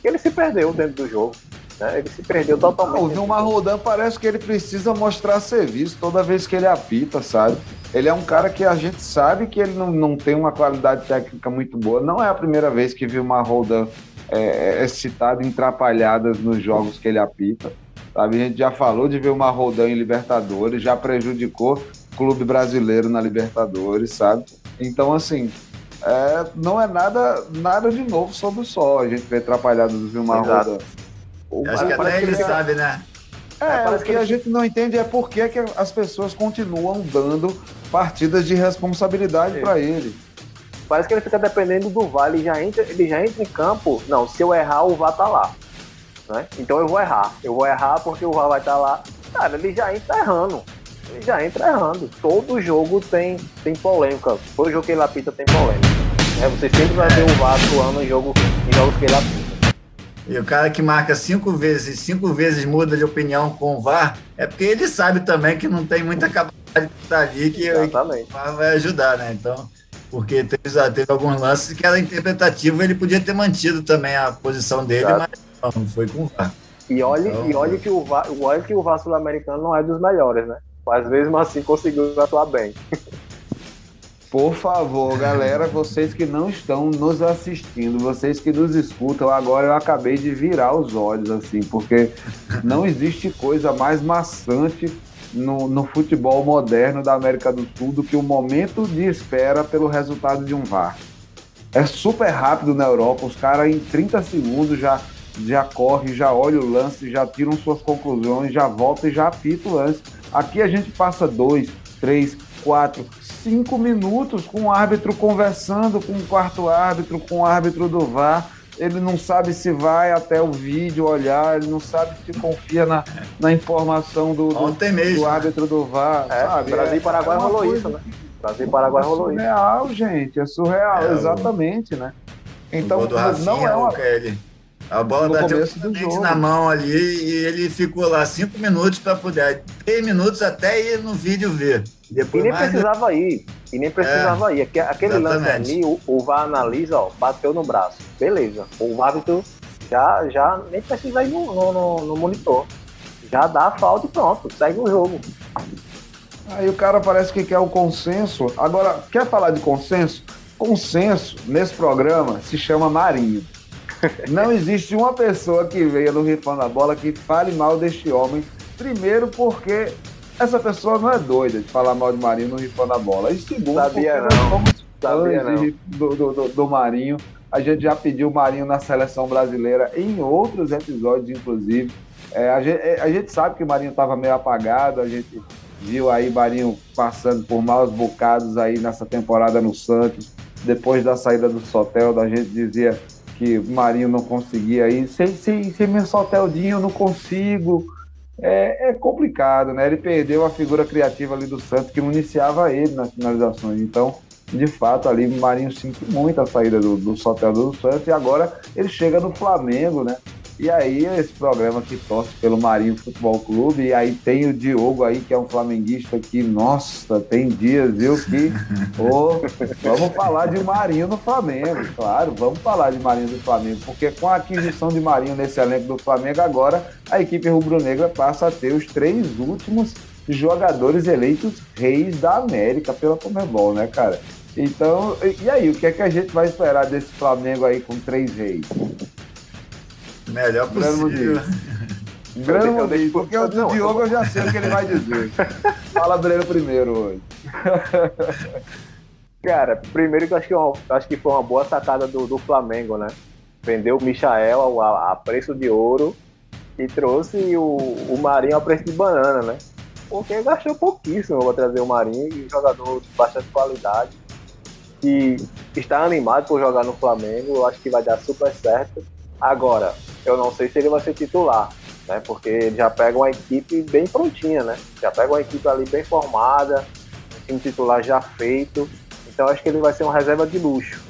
Speaker 3: ele se perdeu dentro do jogo. Né? Ele se perdeu totalmente.
Speaker 2: O Vilmar Rodan parece que ele precisa mostrar serviço toda vez que ele apita, sabe? Ele é um cara que a gente sabe que ele não, não tem uma qualidade técnica muito boa. Não é a primeira vez que Vilmar Rodan é, é citado em trapalhadas nos jogos que ele apita. Sabe? A gente já falou de Vilmar Rodan em Libertadores, já prejudicou o clube brasileiro na Libertadores, sabe? Então, assim, é, não é nada, nada de novo sobre o sol. A gente vê atrapalhado do Vilmar Roda.
Speaker 4: Acho que até ele, ele sabe, né?
Speaker 2: É, é o que, que a gente não entende é por que, que as pessoas continuam dando partidas de responsabilidade para ele.
Speaker 3: Parece que ele fica dependendo do VAR, ele já entra, ele já entra em campo. Não, se eu errar, o VAR tá lá. Né? Então eu vou errar. Eu vou errar porque o VAR vai estar tá lá. Cara, ele já entra errando ele já entra errando. Todo jogo tem, tem polêmica. Todo jogo que ele apita tem polêmica. Né? Você sempre vai ver o VAR atuando em, jogo, em jogos que ele apita.
Speaker 4: E o cara que marca cinco vezes, cinco vezes muda de opinião com o VAR, é porque ele sabe também que não tem muita capacidade de estar ali que, que o VAR vai ajudar, né? Então, porque teve, teve alguns lances que era interpretativo, ele podia ter mantido também a posição dele, Exato. mas não, foi com o VAR.
Speaker 3: E olhe, então, e olhe que o VAR, olhe que o VAR sul-americano não é dos melhores, né? Mas mesmo assim conseguiu atuar bem.
Speaker 2: Por favor, galera, vocês que não estão nos assistindo, vocês que nos escutam, agora eu acabei de virar os olhos, assim, porque não existe coisa mais maçante no, no futebol moderno da América do Sul do que o momento de espera pelo resultado de um VAR. É super rápido na Europa, os caras em 30 segundos já, já corre, já olha o lance, já tiram suas conclusões, já volta e já apita o lance Aqui a gente passa dois, três, quatro, cinco minutos com o árbitro conversando com o quarto árbitro, com o árbitro do VAR. Ele não sabe se vai até o vídeo olhar, ele não sabe se confia na, na informação do, do, do árbitro do VAR.
Speaker 3: É, sabe? Brasil e Paraguai é rolou coisa, isso, né? Brasil e Paraguai
Speaker 2: é
Speaker 3: rolou
Speaker 2: isso. É surreal, gente. É surreal,
Speaker 4: é,
Speaker 2: exatamente, né? Então,
Speaker 4: do Rafinha, não é uma... a bola bateu na mão ali e ele ficou lá cinco minutos para poder. Três minutos até ir no vídeo ver.
Speaker 3: Depois e nem precisava de... ir. E nem precisava é, ir. Aquele exatamente. lance ali, o, o VAR analisa, ó, bateu no braço. Beleza. O árbitro já, já nem precisa ir no, no, no, no monitor. Já dá a falta e pronto, segue o jogo.
Speaker 2: Aí o cara parece que quer o consenso. Agora, quer falar de consenso? Consenso nesse programa se chama Marinho. Não existe uma pessoa que veio no Rifando a Bola que fale mal deste homem. Primeiro, porque essa pessoa não é doida de falar mal de Marinho no Rifando a Bola. E segundo,
Speaker 3: Sabia porque não.
Speaker 2: nós Sabia não. Do, do, do, do Marinho. A gente já pediu o Marinho na seleção brasileira em outros episódios, inclusive. É, a, gente, é, a, gente, sabe que o Marinho estava meio apagado, a gente viu aí Marinho passando por maus bocados aí nessa temporada no Santos. Depois da saída do Sotel, a gente dizia que o Marinho não conseguia ir. Sem, sem, sem Soteldinho eu não consigo. É, é, complicado, né? Ele perdeu a figura criativa ali do Santos que municiava ele nas finalizações. Então, de fato, ali o Marinho sente muito a saída do, do Sotel do Santos e agora ele chega no Flamengo, né? E aí, esse programa que torce pelo Marinho Futebol Clube, e aí tem o Diogo aí, que é um flamenguista que, nossa, tem dias, viu, que oh, vamos falar de Marinho no Flamengo, claro, vamos falar de Marinho do Flamengo, porque com a aquisição de Marinho nesse elenco do Flamengo, agora a equipe rubro-negra passa a ter os três últimos jogadores eleitos reis da América pela Comebol, né, cara? Então, e aí, o que é que a gente vai esperar desse Flamengo aí com três reis?
Speaker 4: Melhor possível.
Speaker 2: Breno Muniz, porque o do Diogo eu já sei o que ele vai dizer. Fala Breno primeiro hoje.
Speaker 3: Cara, primeiro que eu acho que, eu acho que foi uma boa sacada do, do Flamengo, né? Vendeu o Michael a, a, preço de ouro e trouxe o, o Marinho a preço de banana, né? Porque gastou pouquíssimo para trazer o Marinho, um jogador de bastante qualidade, que está animado por jogar no Flamengo, eu acho que vai dar super certo. Agora, eu não sei se ele vai ser titular, né? Porque ele já pega uma equipe bem prontinha, né? Já pega uma equipe ali bem formada, um time titular já feito. Então acho que ele vai ser uma reserva de luxo.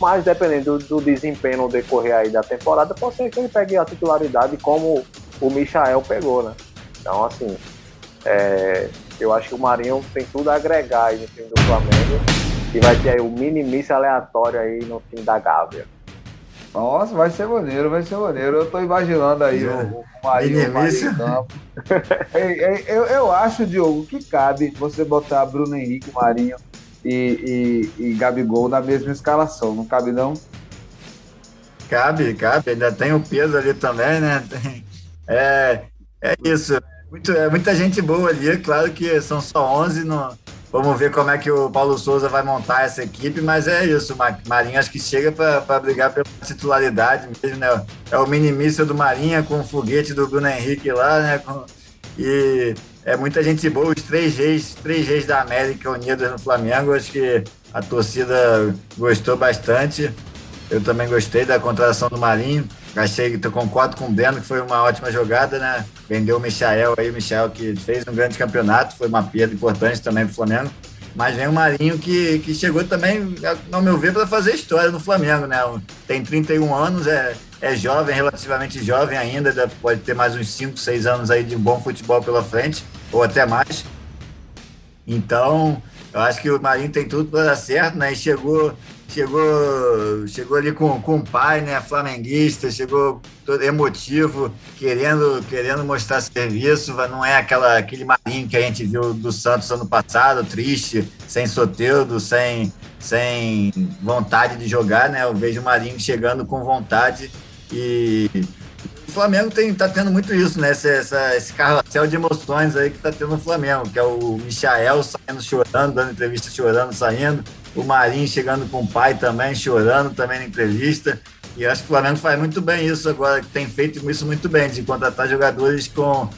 Speaker 3: Mas dependendo do, do desempenho no decorrer aí da temporada, pode ser que ele pegue a titularidade como o Michael pegou, né? Então, assim, é, eu acho que o Marinho tem tudo a agregar aí no time do Flamengo. E vai ter aí o mini aleatório aí no time da Gávea.
Speaker 2: Nossa, vai ser maneiro, vai ser maneiro. Eu tô imaginando aí é. o, o Marinho, o Marinho eu, eu acho, Diogo, que cabe você botar Bruno Henrique, Marinho e, e, e Gabigol na mesma escalação. Não cabe, não?
Speaker 4: Cabe, cabe. Ainda tem o peso ali também, né? É, é isso. Muito, é muita gente boa ali. Claro que são só 11 no Vamos ver como é que o Paulo Souza vai montar essa equipe, mas é isso, Marinho acho que chega para brigar pela titularidade mesmo, né? É o minimício do Marinha com o foguete do Bruno Henrique lá, né? E é muita gente boa, os três reis, três reis da América unidos no Flamengo, acho que a torcida gostou bastante. Eu também gostei da contratação do Marinho. Achei que concordo com o Breno que foi uma ótima jogada, né? Vendeu o Michael aí, o Michel que fez um grande campeonato, foi uma perda importante também para o Flamengo. Mas vem o Marinho que, que chegou também, ao meu ver, para fazer história no Flamengo, né? Tem 31 anos, é, é jovem, relativamente jovem ainda, pode ter mais uns 5, 6 anos aí de bom futebol pela frente, ou até mais. Então, eu acho que o Marinho tem tudo para dar certo, né? E chegou chegou, chegou ali com, com o pai, né, flamenguista, chegou todo emotivo, querendo, querendo mostrar serviço, não é aquela, aquele marinho que a gente viu do Santos ano passado, triste, sem soteudo, sem, sem vontade de jogar, né, eu vejo o Marinho chegando com vontade e o Flamengo tem, tá tendo muito isso, né? Esse, essa, esse carrossel de emoções aí que tá tendo no Flamengo, que é o Michael saindo chorando, dando entrevista chorando, saindo o Marinho chegando com o pai também, chorando também na entrevista. E acho que o Flamengo faz muito bem isso agora, tem feito isso muito bem, de contratar jogadores com,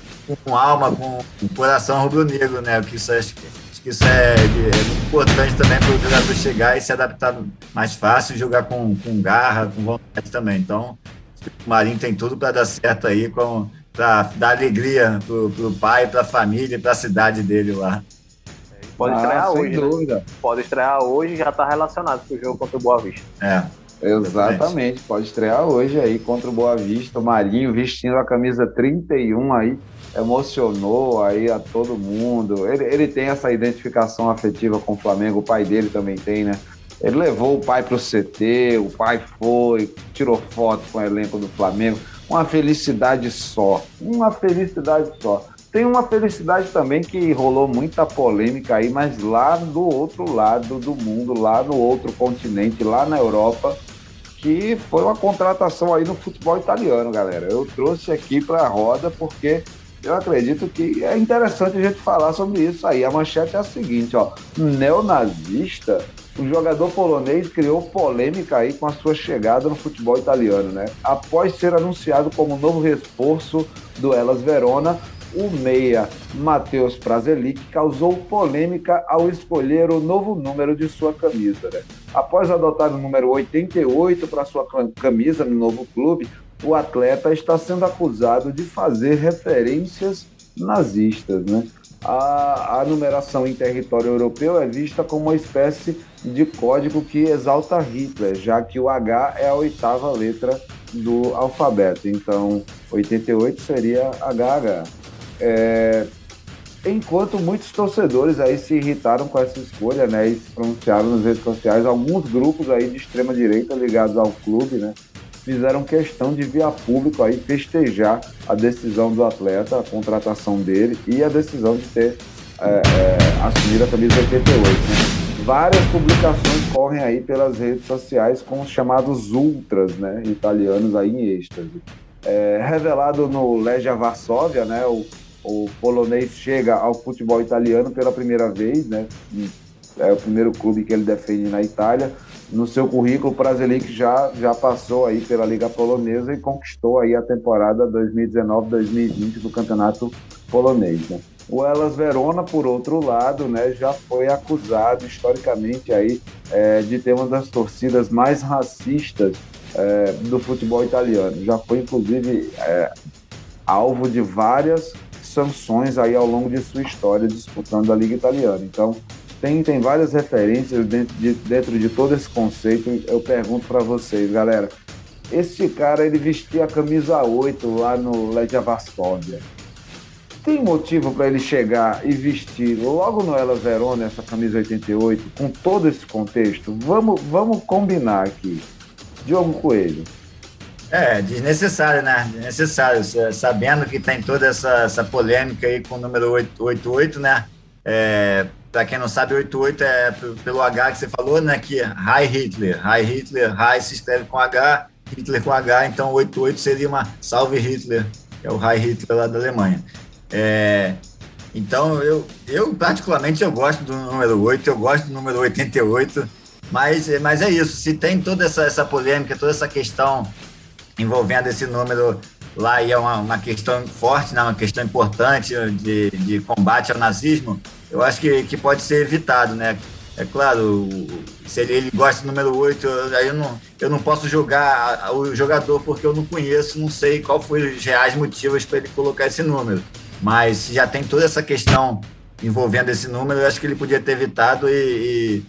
Speaker 4: com alma, com, com coração rubro-negro, né? Que isso, acho, acho que isso é, é importante também para o jogador chegar e se adaptar mais fácil, jogar com, com garra, com vontade também. Então, o Marinho tem tudo para dar certo aí, para dar alegria para o pai, para a família, para a cidade dele lá.
Speaker 3: Pode
Speaker 2: Ah,
Speaker 3: estrear
Speaker 2: sem
Speaker 3: hoje. né?
Speaker 2: dúvida.
Speaker 3: Pode estrear hoje e já tá relacionado com o jogo contra o Boa Vista.
Speaker 4: É.
Speaker 2: Exatamente, pode estrear hoje aí contra o Boa Vista, o Marinho vestindo a camisa 31 aí, emocionou aí a todo mundo. Ele, ele tem essa identificação afetiva com o Flamengo, o pai dele também tem, né? Ele levou o pai pro CT, o pai foi, tirou foto com o elenco do Flamengo. Uma felicidade só, uma felicidade só. Tem uma felicidade também que rolou muita polêmica aí, mas lá do outro lado do mundo, lá no outro continente, lá na Europa, que foi uma contratação aí no futebol italiano, galera. Eu trouxe aqui para a roda porque eu acredito que é interessante a gente falar sobre isso aí. A manchete é a seguinte, ó, neonazista, o jogador polonês criou polêmica aí com a sua chegada no futebol italiano, né? Após ser anunciado como novo reforço do Elas Verona, o meia Matheus Prazelic causou polêmica ao escolher o novo número de sua camisa. Né? Após adotar o número 88 para sua camisa no novo clube, o atleta está sendo acusado de fazer referências nazistas. Né? A, a numeração em território europeu é vista como uma espécie de código que exalta Hitler, já que o H é a oitava letra do alfabeto. Então, 88 seria HH. É, enquanto muitos torcedores aí se irritaram com essa escolha, né, e se pronunciaram nas redes sociais, alguns grupos aí de extrema direita ligados ao clube, né, fizeram questão de via público aí festejar a decisão do atleta, a contratação dele e a decisão de ter é, é, assumido a camisa 88. Né. Várias publicações correm aí pelas redes sociais com os chamados ultras, né, italianos aí em êxtase. É, revelado no Legia Varsóvia, né, o o polonês chega ao futebol italiano pela primeira vez, né? É o primeiro clube que ele defende na Itália. No seu currículo, o Brasilic já, já passou aí pela Liga Polonesa e conquistou aí a temporada 2019-2020 do Campeonato Polonês. Né? O Elas Verona, por outro lado, né, já foi acusado historicamente aí é, de ter uma das torcidas mais racistas é, do futebol italiano. Já foi inclusive é, alvo de várias sanções aí ao longo de sua história disputando a Liga Italiana. Então, tem, tem várias referências dentro de, dentro de todo esse conceito. Eu pergunto para vocês, galera, esse cara ele vestia a camisa 8 lá no Legia Varsóvia. Tem motivo para ele chegar e vestir logo no Ela Verona essa camisa 88 com todo esse contexto? Vamos, vamos combinar aqui. Diogo Coelho.
Speaker 4: É, desnecessário, né? Desnecessário, sabendo que tem toda essa, essa polêmica aí com o número 88, né? É, para quem não sabe, 88 é pelo H que você falou, né? Que High Hitler. High Hitler, High se escreve com H, Hitler com H, então 88 seria uma Salve Hitler, que é o High Hitler lá da Alemanha. É, então, eu, eu particularmente eu gosto do número 8, eu gosto do número 88, mas, mas é isso, se tem toda essa, essa polêmica, toda essa questão envolvendo esse número lá e é uma, uma questão forte, né, uma questão importante de, de combate ao nazismo, eu acho que, que pode ser evitado, né? É claro, se ele, ele gosta do número 8, aí eu não, eu não posso julgar o jogador porque eu não conheço, não sei qual foi os reais motivos para ele colocar esse número. Mas já tem toda essa questão envolvendo esse número, eu acho que ele podia ter evitado e, e,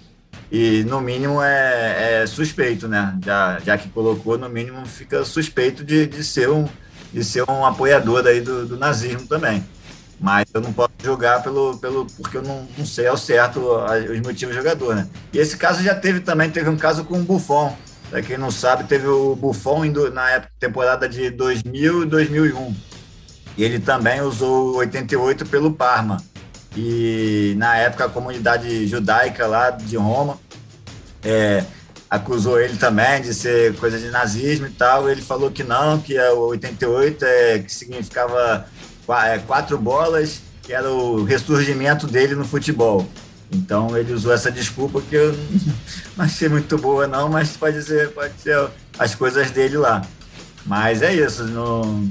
Speaker 4: e no mínimo é, é, suspeito, né? Já, já que colocou, no mínimo fica suspeito de, de, ser, um, de ser um apoiador aí do, do nazismo também mas eu não posso julgar pelo, pelo porque eu não, não sei ao certo os motivos do jogador, né? E esse caso já teve também, teve um caso com o Buffon. Para quem não sabe, teve o Buffon na época, temporada de 2000 e 2001. E ele também usou 88 pelo Parma. E na época a comunidade judaica lá de Roma é, acusou ele também de ser coisa de nazismo e tal. Ele falou que não, que o 88 é, que significava é, quatro bolas, que era o ressurgimento dele no futebol. Então ele usou essa desculpa que eu não achei muito boa, não, mas pode ser, pode ser as coisas dele lá. Mas é isso, não,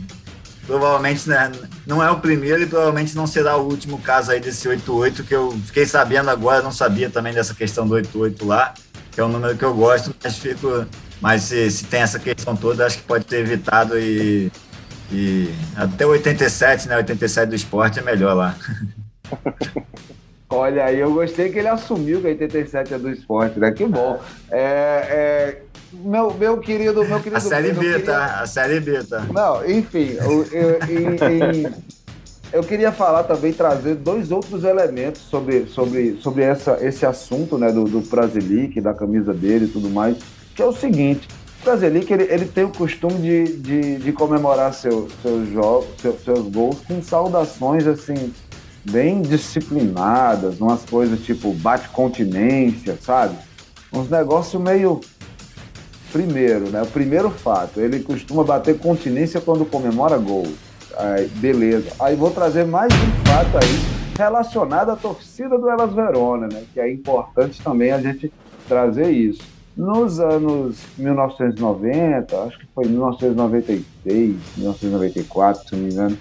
Speaker 4: provavelmente né, não é o primeiro e provavelmente não será o último caso aí desse 88, que eu fiquei sabendo agora, não sabia também dessa questão do 88 lá, que é um número que eu gosto, mas fico. Mas se, se tem essa questão toda, acho que pode ter evitado e e até 87, né? 87 do esporte é melhor lá.
Speaker 2: Olha aí, eu gostei que ele assumiu que a 87 é do esporte, né? Que bom. É, é, meu, meu querido, meu querido. A
Speaker 4: série B, queria... tá? A série B, tá?
Speaker 2: Não, enfim, eu, eu, eu, eu, queria falar também, trazer dois outros elementos sobre, sobre, sobre essa, esse assunto, né, do, do da camisa dele e tudo mais, que é o seguinte. O Brasilic, ele, ele tem o costume de, de, de comemorar seu, seus jogos, seu, seus gols com saudações, assim, bem disciplinadas, umas coisas tipo bate continência, sabe? Uns negócios meio. Primeiro, né? O primeiro fato, ele costuma bater continência quando comemora gol. Aí, beleza. Aí vou trazer mais um fato aí relacionado à torcida do Elas Verona, né? Que é importante também a gente trazer isso. Nos anos 1990, acho que foi 1996, 1994, se não me engano,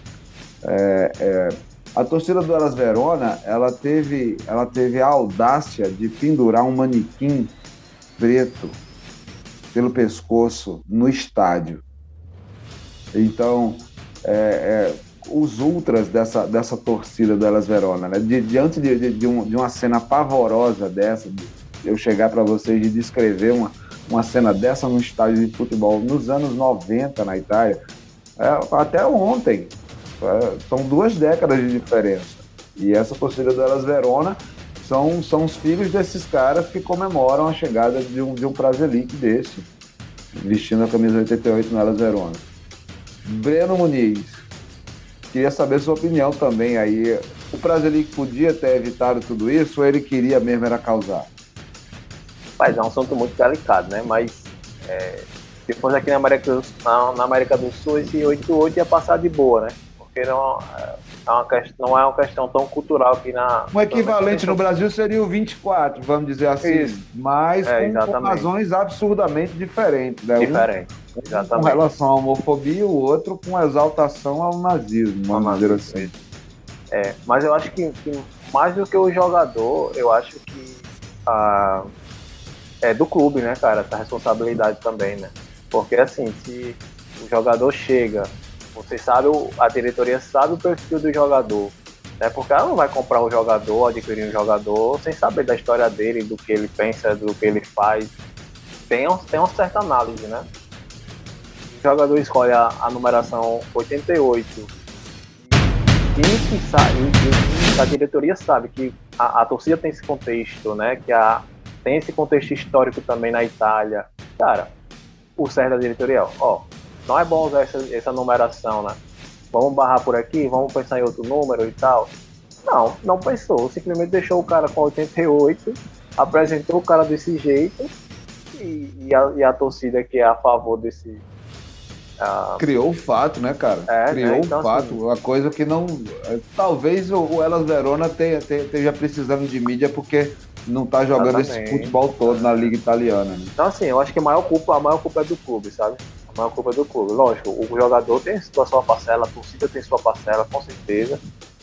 Speaker 2: é, é, a torcida do Elas Verona, ela teve, ela teve a audácia de pendurar um manequim preto pelo pescoço no estádio. Então, é, é, os ultras dessa, dessa torcida do Elas Verona, né? Di, diante de, de, de, um, de, uma cena pavorosa dessa, de eu chegar para vocês e descrever uma, uma cena dessa no estádio de futebol nos anos 90 na Itália, é, até ontem, são duas décadas de diferença. E essa torcida do Elas Verona são, são os filhos desses caras que comemoram a chegada de um, de um Prazelic desse, vestindo a camisa 88 no Elas Verona. Breno Muniz, queria saber sua opinião também aí. O Prazelic podia ter evitado tudo isso ou ele queria mesmo era causar?
Speaker 3: Mas é um assunto muito delicado, né? Mas é, fosse aqui na América, na, na América do Sul, esse 88 ia passar de boa, né? Porque não é uma questão, não é uma questão tão cultural aqui na.
Speaker 2: Um equivalente no Brasil seria o 24, vamos dizer assim, Isso. mas é, com, com, razões absurdamente diferentes. Né?
Speaker 3: Diferente, um, exatamente.
Speaker 2: Com relação à homofobia, o outro com exaltação ao nazismo, vamos dizer assim.
Speaker 3: É, mas eu acho que, que, mais do que o jogador, eu acho que a, é do clube, né, cara, essa responsabilidade também, né? Porque assim, se o jogador chega você sabe, a diretoria sabe o perfil do jogador. Né? Porque ela não vai comprar o jogador, adquirir um jogador, sem saber da história dele, do que ele pensa, do que ele faz. Tem, um, tem uma certa análise, né? O jogador escolhe a, a numeração 88 e que sabe, a diretoria sabe que a, a, torcida tem esse contexto, né? Que a, tem esse contexto histórico também na Itália. Cara, o certo da diretoria, ó, não é bom usar essa, essa numeração, né? Vamos barrar por aqui, vamos pensar em outro número e tal. Não, não pensou. Simplesmente deixou o cara com 88, apresentou o cara desse jeito e, e, a, e a, torcida que é a favor desse.
Speaker 2: Uh... Criou o fato, né, cara? É, Criou né? então, o fato. Assim... Uma coisa que não. Talvez o, o Elas Verona tenha, tenha, esteja precisando de mídia porque não tá jogando Exatamente. esse futebol todo na Liga Italiana. Né?
Speaker 3: Então, assim, eu acho que a maior culpa, a maior culpa é do clube, sabe? Não é culpa do clube. Lógico, o jogador tem sua, sua parcela, a torcida tem sua parcela, com certeza,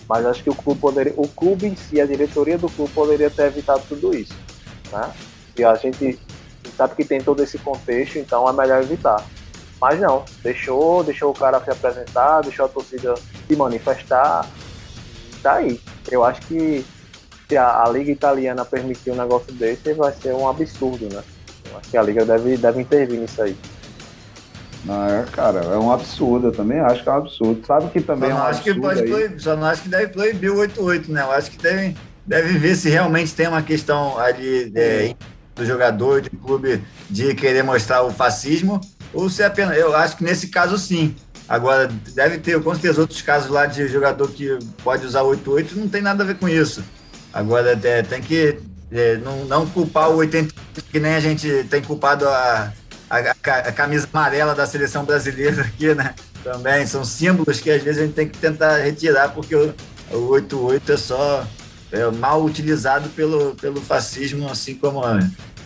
Speaker 3: mas acho que o clube poderia, o clube em si, a diretoria do clube poderia ter evitado tudo isso, né? E a gente sabe que tem todo esse contexto, então é melhor evitar. Mas não, deixou, deixou o cara se apresentar, deixou a torcida se manifestar, tá aí. Eu acho que se a, a liga italiana permitir um negócio desse, vai ser um absurdo, né? Eu acho que a liga deve, deve intervir nisso aí.
Speaker 2: Não, é, cara, é um absurdo. Eu também acho que é um absurdo. Sabe que também
Speaker 4: só
Speaker 2: é um
Speaker 4: acho que pode proibir, Só não acho que deve proibir o 88, né? Eu acho que deve, deve ver se realmente tem uma questão ali é, do jogador, de clube, de querer mostrar o fascismo, ou se é apenas. Eu acho que nesse caso sim. Agora, deve ter, com certeza, outros casos lá de jogador que pode usar 88, não tem nada a ver com isso. Agora, é, tem que é, não, não culpar o 88, que nem a gente tem culpado a a, a, camisa amarela da seleção brasileira aqui, né? Também são símbolos que às vezes a gente tem que tentar retirar, porque o, o 88 é só é, mal utilizado pelo, pelo fascismo, assim como a,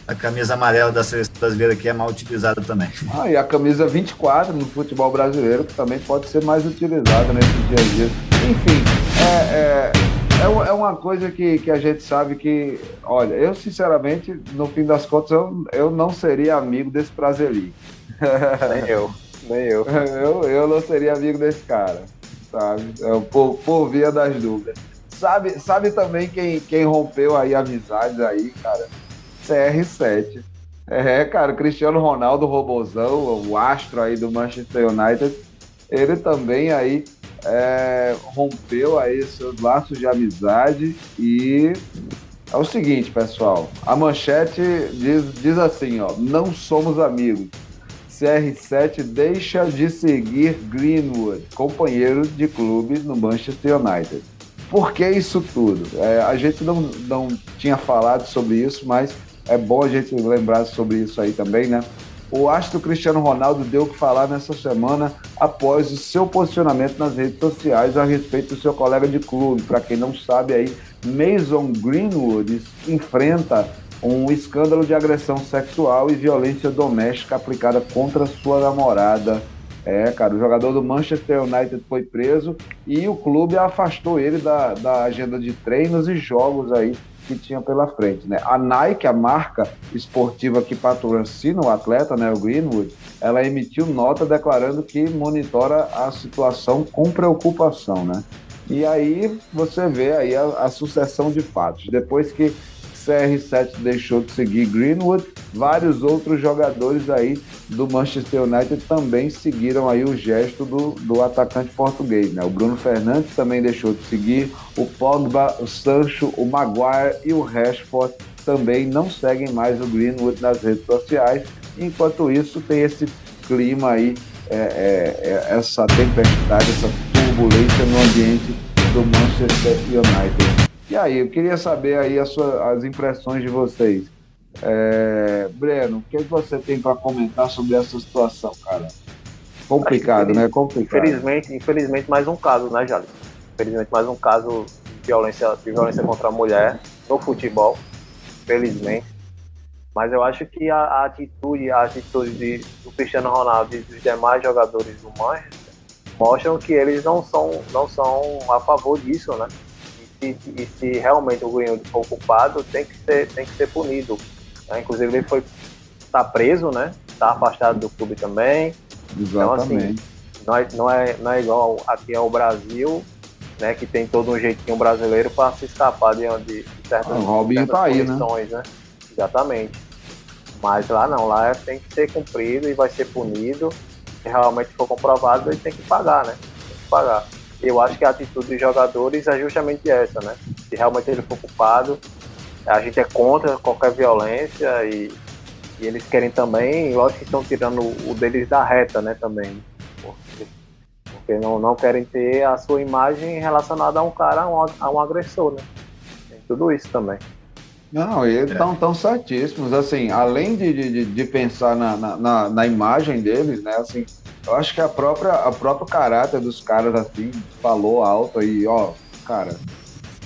Speaker 4: a camisa amarela da seleção brasileira que é mal utilizada também.
Speaker 2: Ah, e a camisa 24 no futebol brasileiro, que também pode ser mais utilizada nesse dia a dia. Enfim, é, é é, é uma coisa que, que a gente sabe que, olha, eu sinceramente, no fim das contas, eu, eu não seria amigo desse Prazeli.
Speaker 3: Nem eu, nem eu.
Speaker 2: eu. Eu não seria amigo desse cara, sabe? Eu, por, por via das dúvidas. sabe, sabe também quem, quem rompeu aí amizades aí, cara? CR7. É, cara, Cristiano Ronaldo, o robozão, o astro aí do Manchester United, ele também aí é, rompeu aí seus laços de amizade e é o seguinte, pessoal, a manchete diz, diz assim, ó, não somos amigos. CR7 deixa de seguir Greenwood, companheiro de clube no Manchester United. Por que isso tudo? É, a gente não, não tinha falado sobre isso, mas é bom a gente lembrar sobre isso aí também, né? O astro Cristiano Ronaldo deu o que falar nessa semana após o seu posicionamento nas redes sociais a respeito do seu colega de clube. Para quem não sabe aí, Mason Greenwood enfrenta um escândalo de agressão sexual e violência doméstica aplicada contra sua namorada. É, cara, o jogador do Manchester United foi preso e o clube afastou ele da, da agenda de treinos e jogos aí que tinha pela frente, né? A Nike, a marca esportiva que patrocina o atleta, né, o Greenwood, ela emitiu nota declarando que monitora a situação com preocupação, né? E aí você vê aí a, a sucessão de fatos. Depois que CR7 deixou de seguir Greenwood, vários outros jogadores aí do Manchester United também seguiram aí o gesto do, do atacante português. Né? O Bruno Fernandes também deixou de seguir, o Pogba, o Sancho, o Maguire e o Rashford também não seguem mais o Greenwood nas redes sociais. Enquanto isso, tem esse clima aí, é, é, é, essa tempestade, essa turbulência no ambiente do Manchester United. E aí, eu queria saber aí as, as impressões de vocês. É, Breno, o que você tem para comentar sobre essa situação, cara? Complicado, né? Complicado.
Speaker 3: Infelizmente, infelizmente, mais um caso, né, Jales? Infelizmente, mais um caso de violência, de violência contra a mulher no futebol. Felizmente. Mas eu acho que a, a atitude, a atitude de, do Cristiano Ronaldo e dos demais jogadores do Manchester mostram que eles não são, não são a favor disso, né? E, e se realmente o Greenwood for culpado, tem que ser, tem que ser punido. Né? Inclusive ele foi tá preso, né? Tá afastado do clube também.
Speaker 2: Exatamente.
Speaker 3: Então, assim, não é, não é, não é igual aqui ao Brasil, né? Que tem todo um jeitinho brasileiro para se escapar de, de, certas, ah,
Speaker 2: certas tá aí, né?
Speaker 3: né? Exatamente. Mas lá não, lá tem que ser cumprido e vai ser punido. Se realmente for comprovado, ele tem que pagar, né? Tem que pagar eu acho que a atitude dos jogadores é justamente essa, né? Se realmente ele for culpado, a gente é contra qualquer violência e, e eles querem também, lógico que estão tirando o deles da reta, né, também. Porque, porque não, não querem ter a sua imagem relacionada a um cara, a um, a um agressor, né? Tem tudo isso também.
Speaker 2: Não, eles estão tão certíssimos, assim, além de, de, de pensar na, na, na, imagem deles, né, assim, eu acho que a própria, a próprio caráter dos caras, assim, falou alto aí, ó, cara,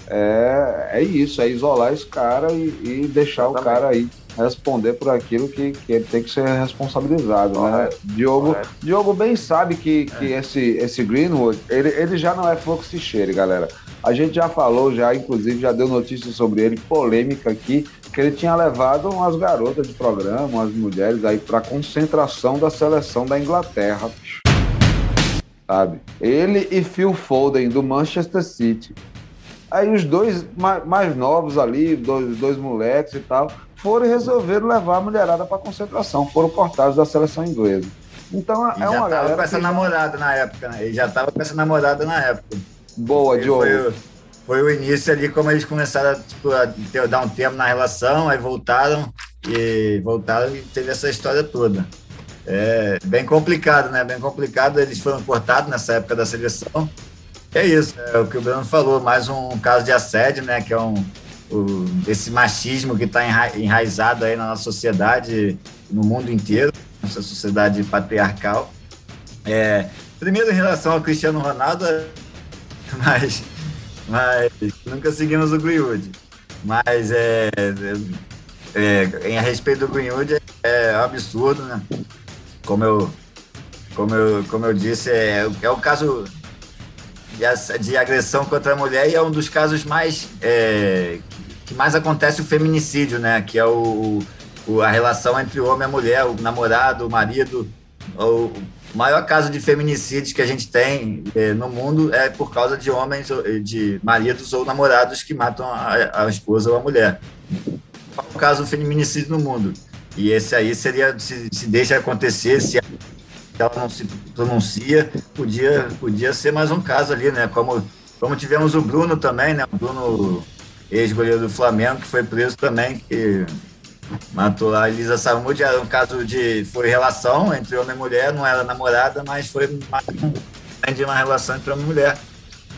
Speaker 2: é, é isso, é isolar esse cara e, e deixar o cara aí responder por aquilo que, que ele tem que ser responsabilizado, né? Diogo, Diogo bem sabe que, que é. esse, esse Greenwood, ele, ele já não é fluxo cheiro, galera. A gente já falou, já, inclusive, já deu notícia sobre ele, polêmica aqui, que ele tinha levado umas garotas de programa, umas mulheres aí para concentração da seleção da Inglaterra. Sabe? Ele e Phil Foden, do Manchester City. Aí os dois mais, mais novos ali, dois, dois moleques e tal, foram e resolveram levar a mulherada para concentração, foram cortados da seleção inglesa. Então é uma
Speaker 4: galera. Já com essa namorada na época, né? Ele já tava com essa namorada na época.
Speaker 2: Boa, Diogo. Foi,
Speaker 4: foi, o início ali, como eles começaram tipo, a ter, dar um tempo na relação, aí voltaram e voltaram e teve essa história toda. É bem complicado, né? Bem complicado. Eles foram cortados nessa época da seleção. É isso, é o que o Bruno falou, mais um caso de assédio, né? Que é um, o, esse machismo que está enra, enraizado aí na nossa sociedade, no mundo inteiro, nossa sociedade patriarcal. É, primeiro, em relação ao Cristiano Ronaldo, mas, mas nunca seguimos o Greenwood. Mas é, é, em a respeito do Greenwood é, um absurdo, né? Como eu, como eu, como eu disse, é, é o caso de, de agressão contra a mulher e é um dos casos mais é, que mais acontece o feminicídio, né? Que é o, o, a relação entre o homem e a mulher, o namorado, o marido, o maior caso de feminicídios que a gente tem eh, no mundo é por causa de homens, de maridos ou namorados que matam a, a esposa ou a mulher. Qual o caso do feminicídio no mundo? E esse aí seria, se, se deixa acontecer, se ela não se pronuncia, podia, podia ser mais um caso ali, né? Como, como tivemos o Bruno também, né? O Bruno, ex-goleiro do Flamengo, que foi preso também, que matou a Elisa Samud. Era um caso de. Foi relação entre homem e mulher, não era namorada, mas foi de uma relação entre homem e mulher,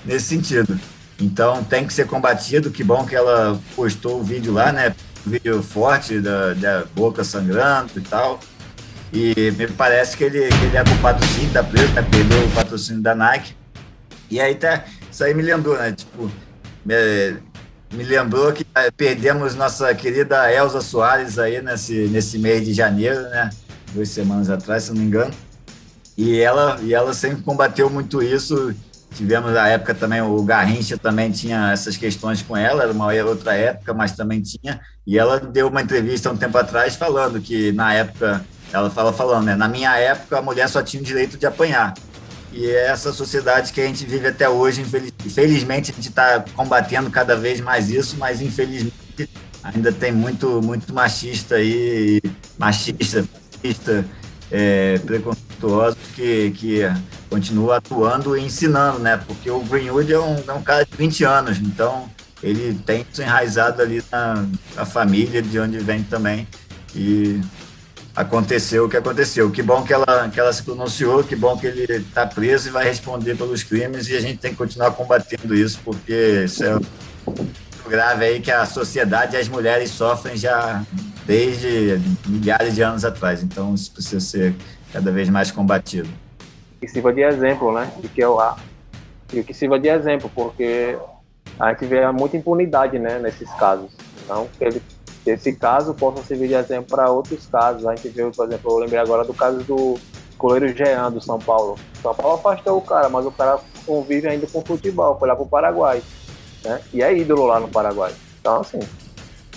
Speaker 4: nesse sentido. Então tem que ser combatido. Que bom que ela postou o vídeo lá, né? Vídeo forte da, da boca sangrando e tal. E me parece que ele, que ele é culpado sim, tá preso, né? Perdeu o patrocínio da Nike. E aí tá. Isso aí me lembrou, né? Tipo, é, me lembrou que eh, perdemos nossa querida Elza Soares aí nesse, nesse mês de janeiro, né? Duas semanas atrás, se não me engano. E ela, e ela sempre combateu muito isso. Tivemos na época também, o Garrincha também tinha essas questões com ela, era uma outra época, mas também tinha. E ela deu uma entrevista um tempo atrás falando que na época, ela fala falando, né? Na minha época, a mulher só tinha o direito de apanhar. E é essa sociedade que a gente vive até hoje, infelizmente, a gente está combatendo cada vez mais isso, mas infelizmente ainda tem muito, muito machista aí, machista, é, preconceituoso que, que continua atuando e ensinando, né? Porque o Greenwood é um, é um cara de 20 anos, então ele tem isso enraizado ali na, na família, de onde vem também. E aconteceu o que aconteceu. Que bom que ela, que ela se pronunciou, que bom que ele está preso e vai responder pelos crimes e a gente tem que continuar combatendo isso, porque isso é muito grave aí que a sociedade e as mulheres sofrem já desde milhares de anos atrás. Então isso precisa ser cada vez mais combatido.
Speaker 3: Que sirva de exemplo, né? E que eu e que sirva de exemplo, porque a gente vê muita impunidade, né, nesses casos. Então, ele esse caso possa servir de exemplo para outros casos. A gente viu, por exemplo, eu lembrei agora do caso do goleiro Jean do São Paulo. São Paulo afastou o cara, mas o cara convive ainda com futebol, foi lá pro Paraguai. Né? E é ídolo lá no Paraguai. Então, assim,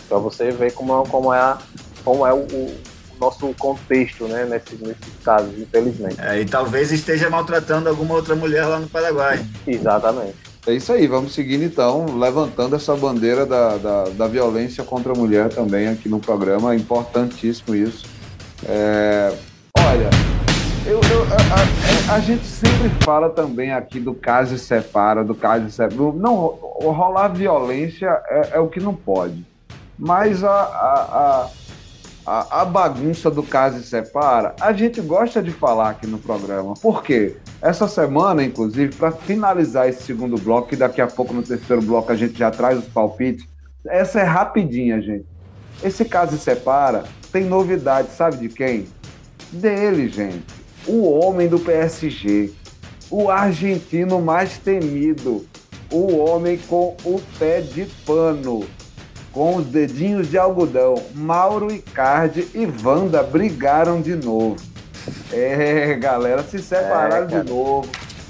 Speaker 3: para você ver como, é, como é, como é o, o nosso contexto, né, nesses, nesses casos, infelizmente.
Speaker 4: É, e talvez esteja maltratando alguma outra mulher lá no Paraguai.
Speaker 3: Exatamente.
Speaker 2: É isso aí, vamos seguindo então, levantando essa bandeira da, da, da violência contra a mulher também aqui no programa, é importantíssimo isso. É, olha, eu, eu a, a, a, gente sempre fala também aqui do caso e separa, do caso e separa. Não, rolar violência é, é o que não pode. Mas a, a, a, a bagunça do caso e separa, a gente gosta de falar aqui no programa. Por quê? Essa semana, inclusive, para finalizar esse segundo bloco, que daqui a pouco no terceiro bloco a gente já traz os palpites, essa é rapidinha, gente. Esse caso e separa tem novidade, sabe de quem? Dele, gente. O homem do PSG. O argentino mais temido. O homem com o pé de pano com os dedinhos de algodão, Mauro Icardi e Wanda brigaram de novo. É, galera, se separaram é, de novo.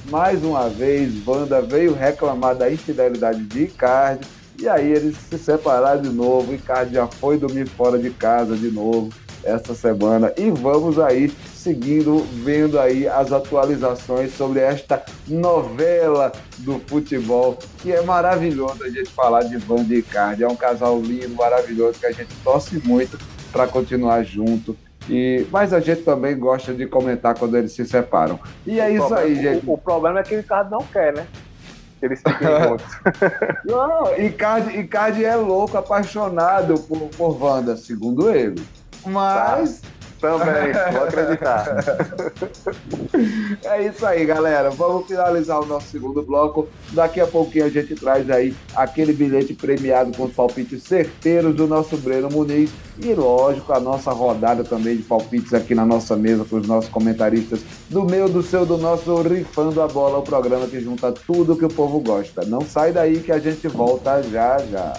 Speaker 2: Mais uma vez, Wanda veio reclamar da infidelidade de Icardi. E aí eles se separaram de novo. Icardi já foi dormir fora de casa de novo esta semana. E vamos aí seguindo, vendo aí as atualizações sobre esta novela do futebol, que é maravilhoso a gente falar de Van de Icardi. É um casal lindo, maravilhoso, que a gente torce muito para continuar junto. E, mas a gente também gosta de comentar quando eles se separam. E é o isso
Speaker 3: problema,
Speaker 2: aí, gente.
Speaker 3: O, o, problema é que o Ricardo não quer, né? Eles fiquem juntos.
Speaker 2: não, Icardi, Icardi é louco, apaixonado por, por Wanda, segundo ele. Mas. Tá.
Speaker 3: Também, vou acreditar.
Speaker 2: é isso aí, galera. Vamos finalizar o nosso segundo bloco. Daqui a pouquinho a gente traz aí aquele bilhete premiado com os palpites certeiros do nosso Breno Muniz. E lógico, a nossa rodada também de palpites aqui na nossa mesa com os nossos comentaristas do meu, do seu, do nosso Rifando a Bola, o programa que junta tudo que o povo gosta. Não sai daí que a gente volta já já.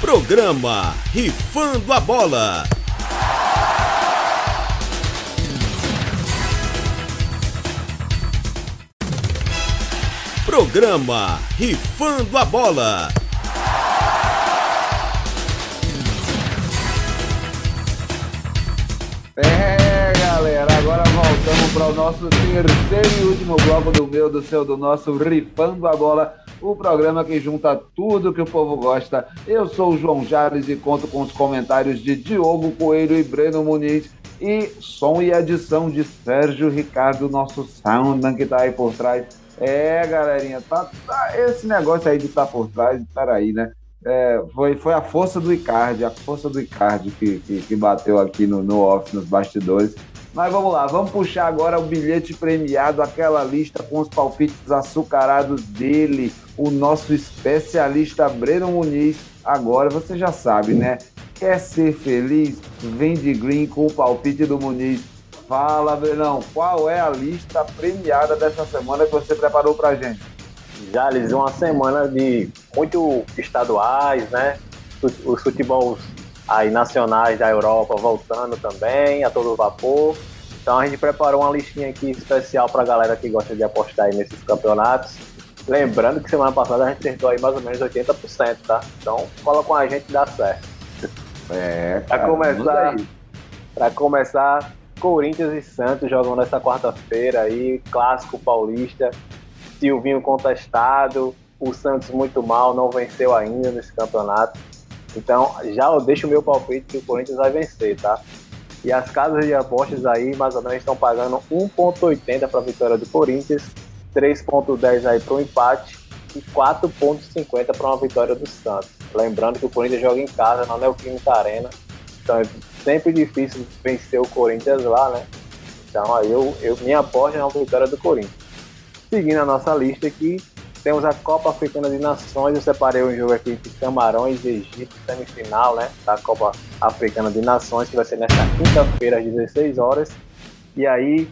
Speaker 1: Programa Rifando a Bola. Programa Rifando a Bola.
Speaker 2: É, galera, agora voltamos para o nosso terceiro e último bloco do meu, do seu, do nosso Rifando a Bola, o programa que junta tudo que o povo gosta. Eu sou o João Jales e conto com os comentários de Diogo Coelho e Breno Muniz e som e edição de Sérgio Ricardo, nosso soundman que está aí por trás. É, galerinha, tá, tá, esse negócio aí de estar tá por trás, peraí, né? É, foi, foi a força do Icardi, a força do Icardi que, que, que bateu aqui no, no off, nos bastidores. Mas vamos lá, vamos puxar agora o bilhete premiado, aquela lista com os palpites açucarados dele, o nosso especialista Breno Muniz. Agora você já sabe, né? Quer ser feliz? Vem de green com o palpite do Muniz. Fala, Brenão, qual é a lista premiada dessa semana que você preparou pra gente?
Speaker 3: Jales, uma semana de muito estaduais, né? Os futebols aí nacionais da Europa voltando também a todo vapor. Então a gente preparou uma listinha aqui especial para a galera que gosta de apostar aí nesses campeonatos. Lembrando que semana passada a gente acertou aí mais ou menos 80%, tá? Então cola com a gente e dá certo.
Speaker 2: É,
Speaker 3: para começar, para começar, Corinthians e Santos jogam nessa quarta-feira aí, clássico paulista. Silvinho contestado, o Santos muito mal, não venceu ainda nesse campeonato. Então, já eu deixo o meu palpite que o Corinthians vai vencer, tá? E as casas de apostas aí, mais ou menos, estão pagando 1,80 para a vitória do Corinthians, 3,10 aí para o empate e 4,50 para uma vitória do Santos. Lembrando que o Corinthians joga em casa, na Neoquímica Arena, então é sempre difícil vencer o Corinthians lá, né? Então aí eu, eu minha aposta é uma vitória do Corinthians. Seguindo a nossa lista aqui, temos a Copa Africana de Nações. Eu separei um jogo aqui de Camarões e Egito, semifinal, né? Da Copa Africana de Nações, que vai ser nesta quinta-feira, às 16 horas. E aí,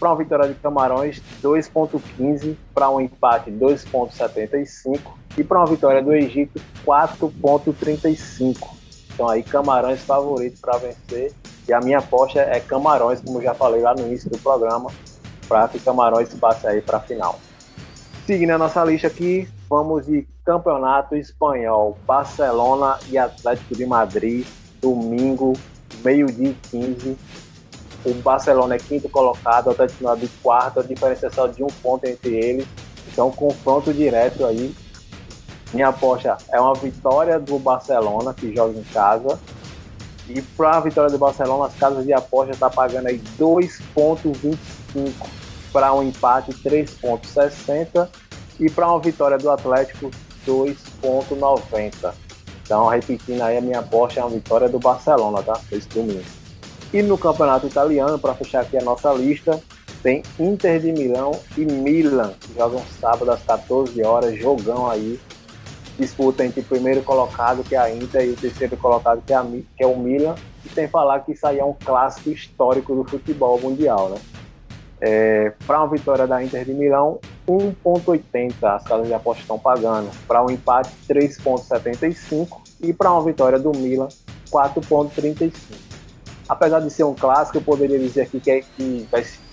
Speaker 3: para uma vitória de Camarões, 2,15. Para um empate, 2,75. E para uma vitória do Egito, 4,35. Então aí, Camarões favorito para vencer. E a minha aposta é Camarões, como já falei lá no início do programa, para que Camarões passe aí para a final. Seguindo a nossa lista aqui, vamos de Campeonato Espanhol, Barcelona e Atlético de Madrid, domingo, meio-dia e 15. O Barcelona é quinto colocado, o Atlético de Madrid quarto, a diferença é só de um ponto entre eles. Então, confronto direto aí. Minha aposta é uma vitória do Barcelona, que joga em casa. E para a vitória do Barcelona, as casas de aposta estão tá pagando aí 2,25 para um empate 3,60 e para uma vitória do Atlético 2,90. Então, repetindo aí, a minha aposta é uma vitória do Barcelona, tá? Esse domingo. E no campeonato italiano, para fechar aqui a nossa lista, tem Inter de Milão e Milan, que jogam sábado às 14 horas, jogão aí. Disputa entre o primeiro colocado, que é a Inter, e o terceiro colocado, que é, a, que é o Milan. E sem falar que isso aí é um clássico histórico do futebol mundial, né? É, para uma vitória da Inter de Milão, 1,80 as casas de aposta estão pagando. Para um empate, 3,75 e para uma vitória do Milan, 4,35. Apesar de ser um clássico, eu poderia dizer aqui que, é, que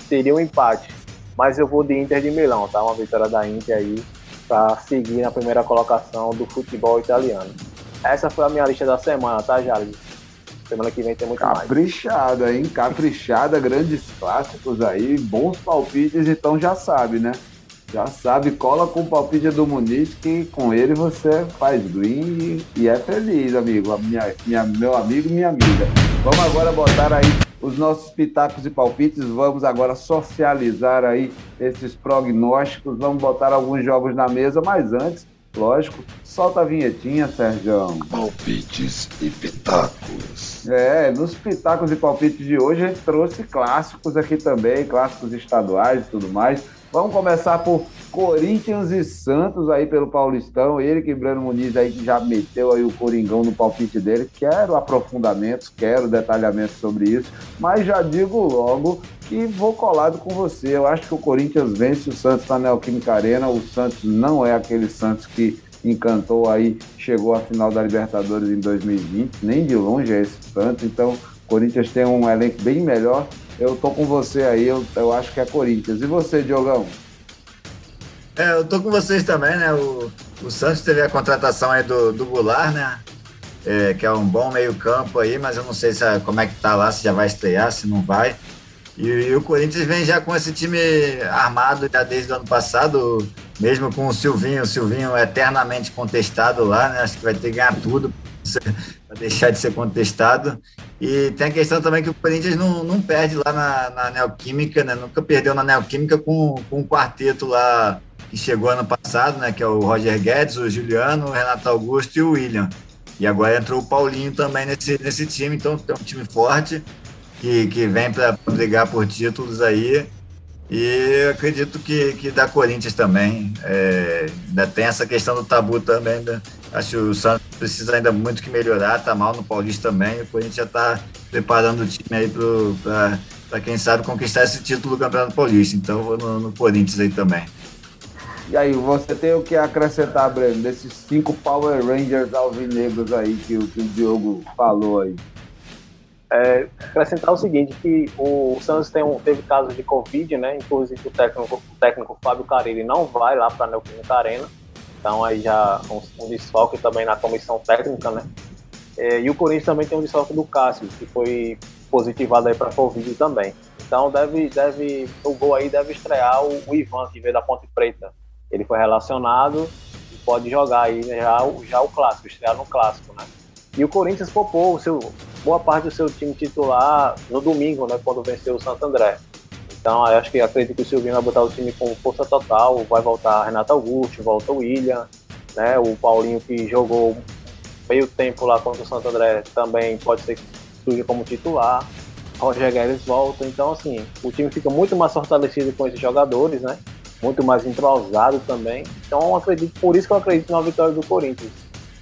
Speaker 3: seria um empate, mas eu vou de Inter de Milão, tá? Uma vitória da Inter aí para seguir na primeira colocação do futebol italiano. Essa foi a minha lista da semana, tá, Jales? Semana que vem tem muito
Speaker 2: Caprichada,
Speaker 3: mais.
Speaker 2: hein? Caprichada, grandes clássicos aí, bons palpites, então já sabe, né? Já sabe, cola com o palpite do Muniz, que com ele você faz green e, e é feliz, amigo. Minha, minha, meu amigo e minha amiga. Vamos agora botar aí os nossos pitacos e palpites. Vamos agora socializar aí esses prognósticos. Vamos botar alguns jogos na mesa, mas antes Lógico. Solta a vinhetinha, Sérgio.
Speaker 5: Palpites e pitacos.
Speaker 2: É, nos pitacos e palpites de hoje a gente trouxe clássicos aqui também, clássicos estaduais e tudo mais. Vamos começar por Corinthians e Santos aí pelo Paulistão. Ele que Breno Muniz aí que já meteu aí o Coringão no palpite dele. Quero aprofundamentos, quero detalhamento sobre isso, mas já digo logo que vou colado com você. Eu acho que o Corinthians vence o Santos na Neoquímica Arena. O Santos não é aquele Santos que encantou aí, chegou à final da Libertadores em 2020, nem de longe é esse Santos. Então, o Corinthians tem um elenco bem melhor eu tô com você aí, eu, eu acho que é Corinthians. E você, Diogão?
Speaker 4: É, eu tô com vocês também, né? O, o Santos teve a contratação aí do, do Goulart, né? É, que é um bom meio-campo aí, mas eu não sei se, como é que tá lá, se já vai estrear, se não vai. E, e, o Corinthians vem já com esse time armado já desde o ano passado, mesmo com o Silvinho, o Silvinho eternamente contestado lá, né? Acho que vai ter que ganhar tudo para deixar de ser contestado. E tem a questão também que o Corinthians não, não perde lá na, na Neoquímica, né? Nunca perdeu na Neoquímica com, com um quarteto lá que chegou ano passado, né? Que é o Roger Guedes, o Juliano, o Renato Augusto e o William. E agora entrou o Paulinho também nesse, nesse time, então é um time forte que, que vem para brigar por títulos aí. E acredito que, que da Corinthians também. É, ainda tem essa questão do tabu também. Né? Acho que o Santos precisa ainda muito que melhorar, tá mal no Paulista também. O Corinthians já está preparando o time aí para quem sabe conquistar esse título do Campeonato Paulista. Então vou no, no Corinthians aí também.
Speaker 2: E aí, você tem o que acrescentar, Breno, desses cinco Power Rangers alvinegros aí que, que o Diogo falou aí?
Speaker 3: É, acrescentar o seguinte, que o Santos tem um, teve casos de Covid, né? Inclusive o técnico, o técnico Fábio Carilli não vai lá para a Neoquímica Arena. Então aí já um, um desfalque também na comissão técnica, né? É, e o Corinthians também tem um desfalque do Cássio, que foi positivado aí para Covid também. Então deve, deve, o gol aí deve estrear o, o Ivan, que veio da Ponte Preta. Ele foi relacionado e pode jogar aí já, já o clássico, estrear no clássico, né? E o Corinthians poupou o seu, boa parte do seu time titular no domingo, né, quando venceu o Santo André. Então, acho que acredito que o Silvinho vai botar o time com força total, vai voltar Renato Augusto, volta o William, né, o Paulinho que jogou meio tempo lá contra o Santo André também pode ser que surja como titular. Roger Guedes volta, então assim, o time fica muito mais fortalecido com esses jogadores, né? Muito mais entrosado também. Então acredito, por isso que eu acredito na vitória do Corinthians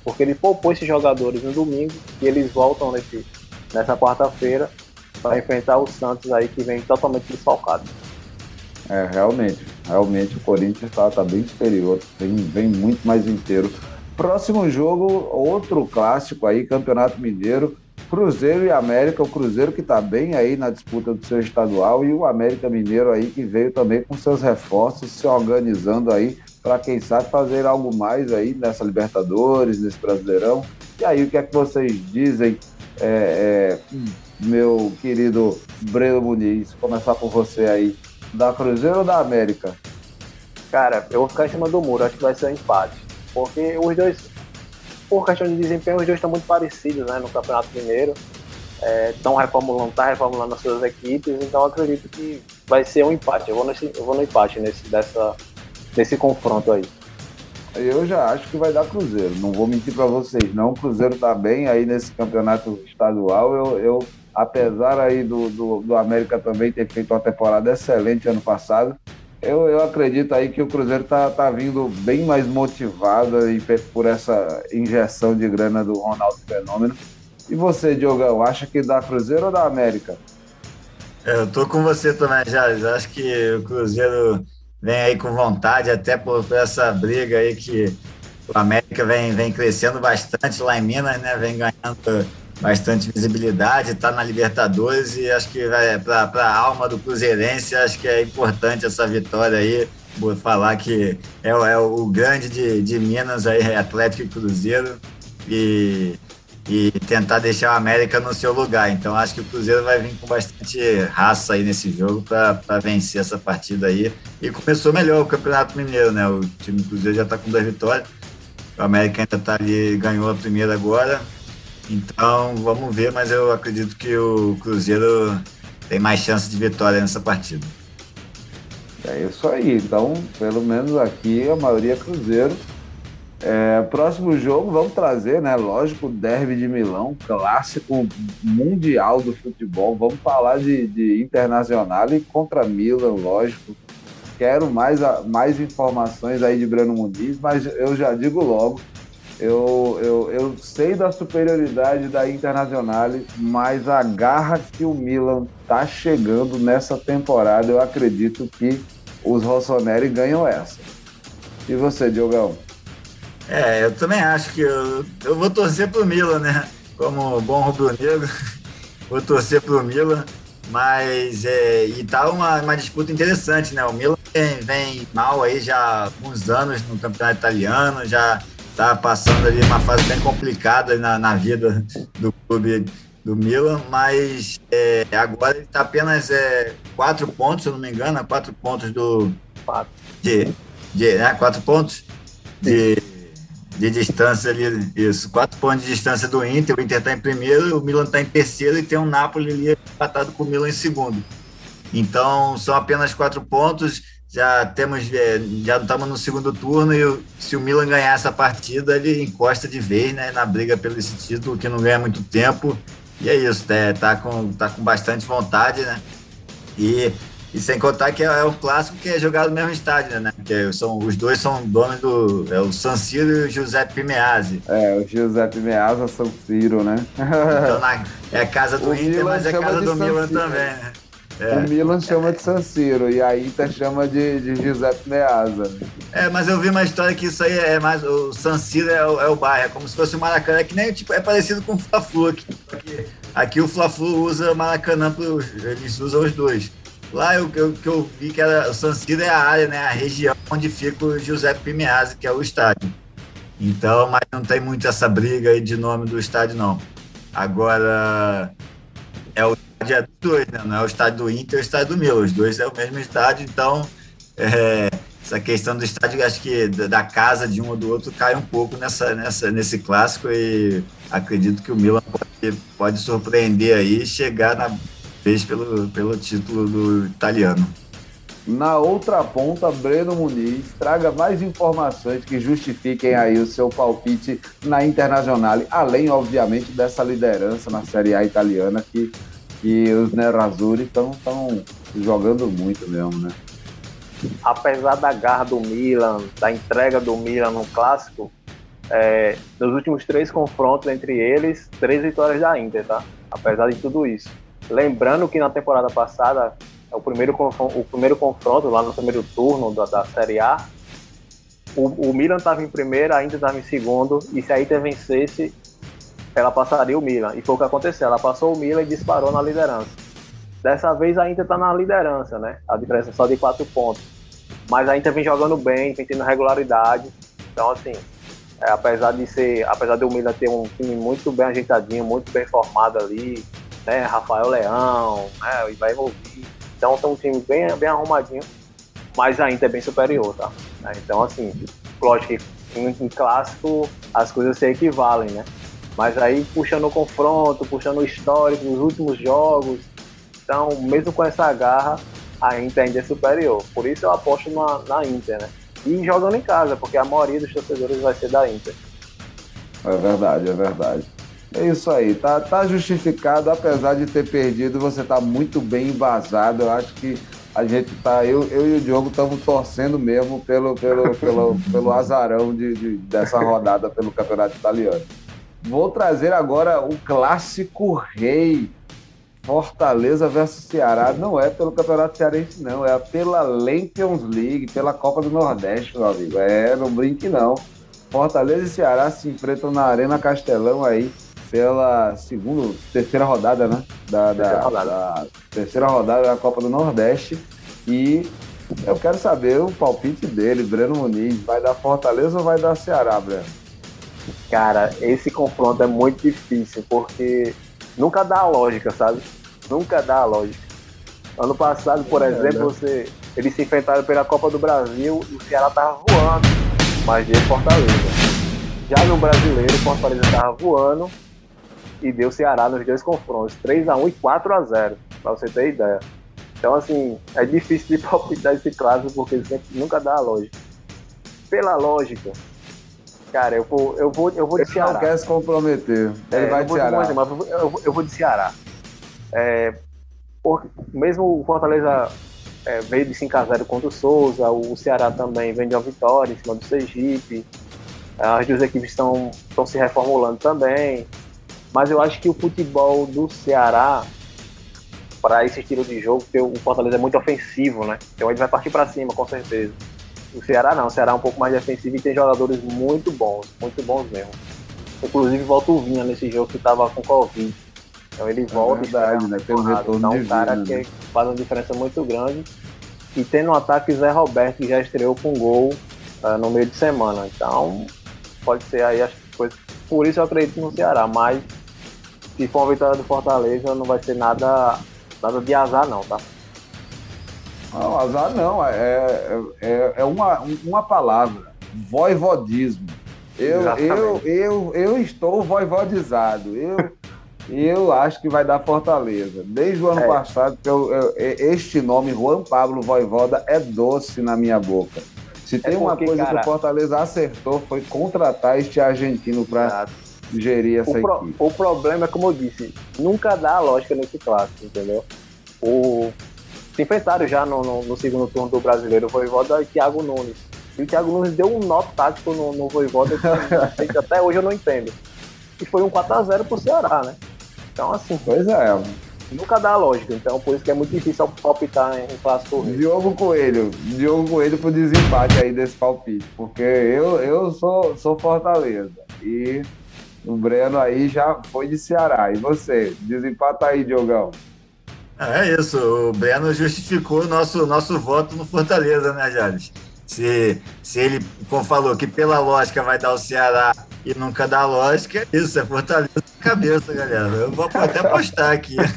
Speaker 3: porque ele poupou esses jogadores no domingo e eles voltam nesse, nessa quarta-feira para enfrentar o Santos aí que vem totalmente desfalcado.
Speaker 2: É, realmente, realmente o Corinthians está tá bem superior, vem, vem muito mais inteiro. Próximo jogo, outro clássico aí, Campeonato Mineiro, Cruzeiro e América, o Cruzeiro que está bem aí na disputa do seu estadual e o América Mineiro aí que veio também com seus reforços, se organizando aí para quem sabe fazer algo mais aí nessa Libertadores, nesse Brasileirão. E aí, o que é que vocês dizem, é, é, meu querido Breno Muniz? Começar por você aí, da Cruzeiro ou da América?
Speaker 3: Cara, eu vou ficar em cima do muro, acho que vai ser um empate. Porque os dois, por questão de desempenho, os dois estão muito parecidos né, no Campeonato Mineiro. Estão é, reformulando, tá reformulando as suas equipes, então acredito que vai ser um empate. Eu vou, nesse, eu vou no empate nesse, dessa, nesse confronto aí?
Speaker 2: Eu já acho que vai dar Cruzeiro. Não vou mentir para vocês, não. O Cruzeiro tá bem aí nesse campeonato estadual. Eu, eu apesar aí do, do, do, América também ter feito uma temporada excelente ano passado, eu, eu acredito aí que o Cruzeiro tá, tá vindo bem mais motivado e por essa injeção de grana do Ronaldo Fenômeno. E você, Diogão, acha que dá Cruzeiro ou dá América?
Speaker 4: Eu tô com você também, Jales. Acho que o Cruzeiro vem aí com vontade, até por, por, essa briga aí que o América vem, vem crescendo bastante lá em Minas, né? Vem ganhando bastante visibilidade, está na Libertadores e acho que para a alma do Cruzeirense, acho que é importante essa vitória aí. Vou falar que é, é o grande de, de Minas aí, Atlético e Cruzeiro. E e tentar deixar o América no seu lugar. Então acho que o Cruzeiro vai vir com bastante raça aí nesse jogo para vencer essa partida aí. E começou melhor o Campeonato Mineiro, né? O time do Cruzeiro já está com duas vitórias. O América ainda está ali, ganhou a primeira agora. Então vamos ver, mas eu acredito que o Cruzeiro tem mais chance de vitória nessa partida.
Speaker 2: É isso aí. Então, pelo menos aqui a maioria é Cruzeiro. É, próximo jogo, vamos trazer, né? Lógico, Derby de Milão, clássico mundial do futebol. Vamos falar de, de Internacional e contra Milan, lógico. Quero mais, mais informações aí de Breno Muniz, mas eu já digo logo, eu, eu, eu sei da superioridade da Internacional, mas a garra que o Milan tá chegando nessa temporada, eu acredito que os Rossoneri ganham essa. E você, Diogão?
Speaker 4: É, eu também acho que eu, eu vou torcer pro Milan, né? Como bom rubro-negro, vou torcer pro Milan, mas é, e tá uma, uma disputa interessante, né? O Milan vem, vem mal aí já há alguns anos no campeonato italiano, já tá passando ali uma fase bem complicada na, na vida do clube do Milan, mas é, agora ele está apenas é, quatro pontos, se eu não me engano, quatro pontos do.
Speaker 3: Quatro.
Speaker 4: De, de, né, quatro pontos de, de distância ali, isso, quatro pontos de distância do Inter, o Inter está em primeiro, o Milan está em terceiro e tem um Napoli ali empatado com o Milan em segundo. Então, são apenas quatro pontos, já temos, é, já estamos no segundo turno e se o Milan ganhar essa partida, ele encosta de vez né, na briga pelo esse título, que não ganha muito tempo, e é isso, é, tá, com, tá com bastante vontade, né? E e sem contar que é, é um clássico que é jogado no mesmo estádio, né? Que são, os dois são donos do. É o San Siro e o Giuseppe Meazzi.
Speaker 2: É, o Giuseppe Meazza, San Siro, né?
Speaker 4: Então na, é a casa do o Inter, Milan mas é casa do Milan também, né?
Speaker 2: É. O Milan chama de San Siro e a Inter chama de, de Giuseppe Meazza.
Speaker 4: É, mas eu vi uma história que isso aí é mais. O San Siro é o, é o bairro, é como se fosse o Maracanã, que nem tipo, é parecido com o Fla-Flu aqui. Aqui o Fla-Flu usa Maracanã, eles usam os dois. Lá eu, eu, que eu vi que era, o San Siro é a área, né, a região onde fica o Giuseppe Pimiazzi, que é o estádio. Então, mas não tem muito essa briga aí de nome do estádio, não. Agora, é o estádio é dois, né? Não é o estádio do Inter, é o estádio do Milan. Os dois é o mesmo estádio, então é, essa questão do estádio, acho que da casa de um ou do outro cai um pouco nessa, nessa, nesse clássico e acredito que o Milan pode, pode surpreender aí e chegar na fez pelo, pelo título do italiano.
Speaker 2: Na outra ponta, Breno Muniz traga mais informações que justifiquem aí o seu palpite na Internacional, além, obviamente, dessa liderança na Série A italiana que, que os Nerazzurri estão jogando muito mesmo, né?
Speaker 3: Apesar da garra do Milan, da entrega do Milan no clássico, é, nos últimos três confrontos entre eles, três vitórias da Inter, tá? Apesar de tudo isso. Lembrando que na temporada passada, o primeiro, o primeiro confronto, lá no primeiro turno da, da Série A, o, o Milan estava em primeiro, a Inter estava em segundo, e se a Inter vencesse, ela passaria o Milan. E foi o que aconteceu, ela passou o Milan e disparou na liderança. Dessa vez a Inter está na liderança, né? A diferença é só de quatro pontos. Mas a Inter vem jogando bem, vem tendo regularidade. Então, assim, é, apesar de ser, apesar do Milan ter um time muito bem ajeitadinho, muito bem formado ali, né? Rafael Leão, né? O Ibrahimovic. Então tem um time bem, bem arrumadinho, mas ainda é bem superior, tá? Então, assim, lógico que em, em clássico as coisas se equivalem, né? Mas aí puxando o confronto, puxando o histórico, os últimos jogos. Então, mesmo com essa garra, a Inter ainda é superior. Por isso eu aposto na, na Inter, né? E jogando em casa, porque a maioria dos torcedores vai ser da Inter.
Speaker 2: É verdade, é verdade. É isso aí, tá, tá justificado, apesar de ter perdido, você tá muito bem embasado. Eu acho que a gente tá, eu, eu e o Diogo estamos torcendo mesmo pelo, pelo, pelo, pelo azarão de, de, dessa rodada pelo Campeonato Italiano. Vou trazer agora o clássico rei. Fortaleza versus Ceará não é pelo Campeonato Cearense, não, é pela Champions League, pela Copa do Nordeste, meu amigo. É, não brinque não. Fortaleza e Ceará se enfrentam na Arena Castelão aí pela segunda, terceira rodada, né? Da, da, terceira rodada. da terceira rodada da Copa do Nordeste. E eu quero saber o palpite dele, Breno Muniz. Vai dar Fortaleza ou vai dar Ceará, Breno?
Speaker 3: Cara, esse confronto é muito difícil, porque nunca dá a lógica, sabe? Nunca dá a lógica. Ano passado, por é, exemplo, você, eles se enfrentaram pela Copa do Brasil e o Ceará tava voando, mas de Fortaleza. Já no brasileiro, o Fortaleza tava voando e deu Ceará nos dois confrontos, 3 a 1 e 4 a 0 para você ter ideia. Então, assim, é difícil de palpitar esse clássico porque sempre, nunca dá a lógica. Pela lógica, cara, eu vou, eu vou, eu vou de Ceará.
Speaker 2: não quer se comprometer. Ele é, vai de Ceará.
Speaker 3: De, mas eu, vou, eu vou de Ceará. É, porque mesmo o Fortaleza é, veio de 5x0 contra o Souza, o Ceará também vem de uma vitória em cima do Sergipe. As duas equipes estão, estão se reformulando também. Mas eu acho que o futebol do Ceará, para esse estilo de jogo, porque o Fortaleza é muito ofensivo, né? Então ele vai partir para cima, com certeza. O Ceará não, o Ceará é um pouco mais defensivo e tem jogadores muito bons, muito bons mesmo. Inclusive volta o Vinha nesse jogo que estava com Covid. Então ele volta
Speaker 2: é verdade, e né? Tem um retorno
Speaker 3: então, um cara vida, que né? faz uma diferença muito grande. E tem no ataque Zé Roberto, que já estreou com gol uh, no meio de semana. Então, pode ser aí as coisas. Por isso eu acredito no Ceará, mas se for uma vitória do Fortaleza, não vai ser nada, nada de azar, não, tá?
Speaker 2: Não, azar não, é, é, é uma, uma palavra, voivodismo. Eu, eu, eu, eu estou voivodizado. Eu, eu acho que vai dar Fortaleza. Desde o ano é. passado, eu, eu, este nome, Juan Pablo Voivoda, é doce na minha boca. Se tem é porque, uma coisa cara, que o Fortaleza acertou, foi contratar este argentino para gerir essa
Speaker 3: o pro,
Speaker 2: equipe.
Speaker 3: O problema é, como eu disse, nunca dá a lógica nesse clássico, entendeu? O, se enfrentaram já no, no, no segundo turno do brasileiro, o Voivoda e Thiago Nunes. E o Thiago Nunes deu um nó tático no, no Voivoda que até hoje eu não entendo. E foi um 4x0 pro Ceará, né? Então, assim.
Speaker 2: Pois é.
Speaker 3: Nunca dá lógica, então por isso que é muito difícil palpitar em clássico.
Speaker 2: Diogo Coelho, Diogo Coelho pro desempate aí desse palpite, porque eu, eu sou, sou Fortaleza e o Breno aí já foi de Ceará. E você? Desempata aí, Diogão.
Speaker 4: É isso, o Breno justificou o nosso, nosso voto no Fortaleza, né, Jales? Se, se ele falou que pela lógica vai dar o Ceará e nunca dá lógica, isso, é Fortaleza na cabeça, galera. Eu vou até postar aqui.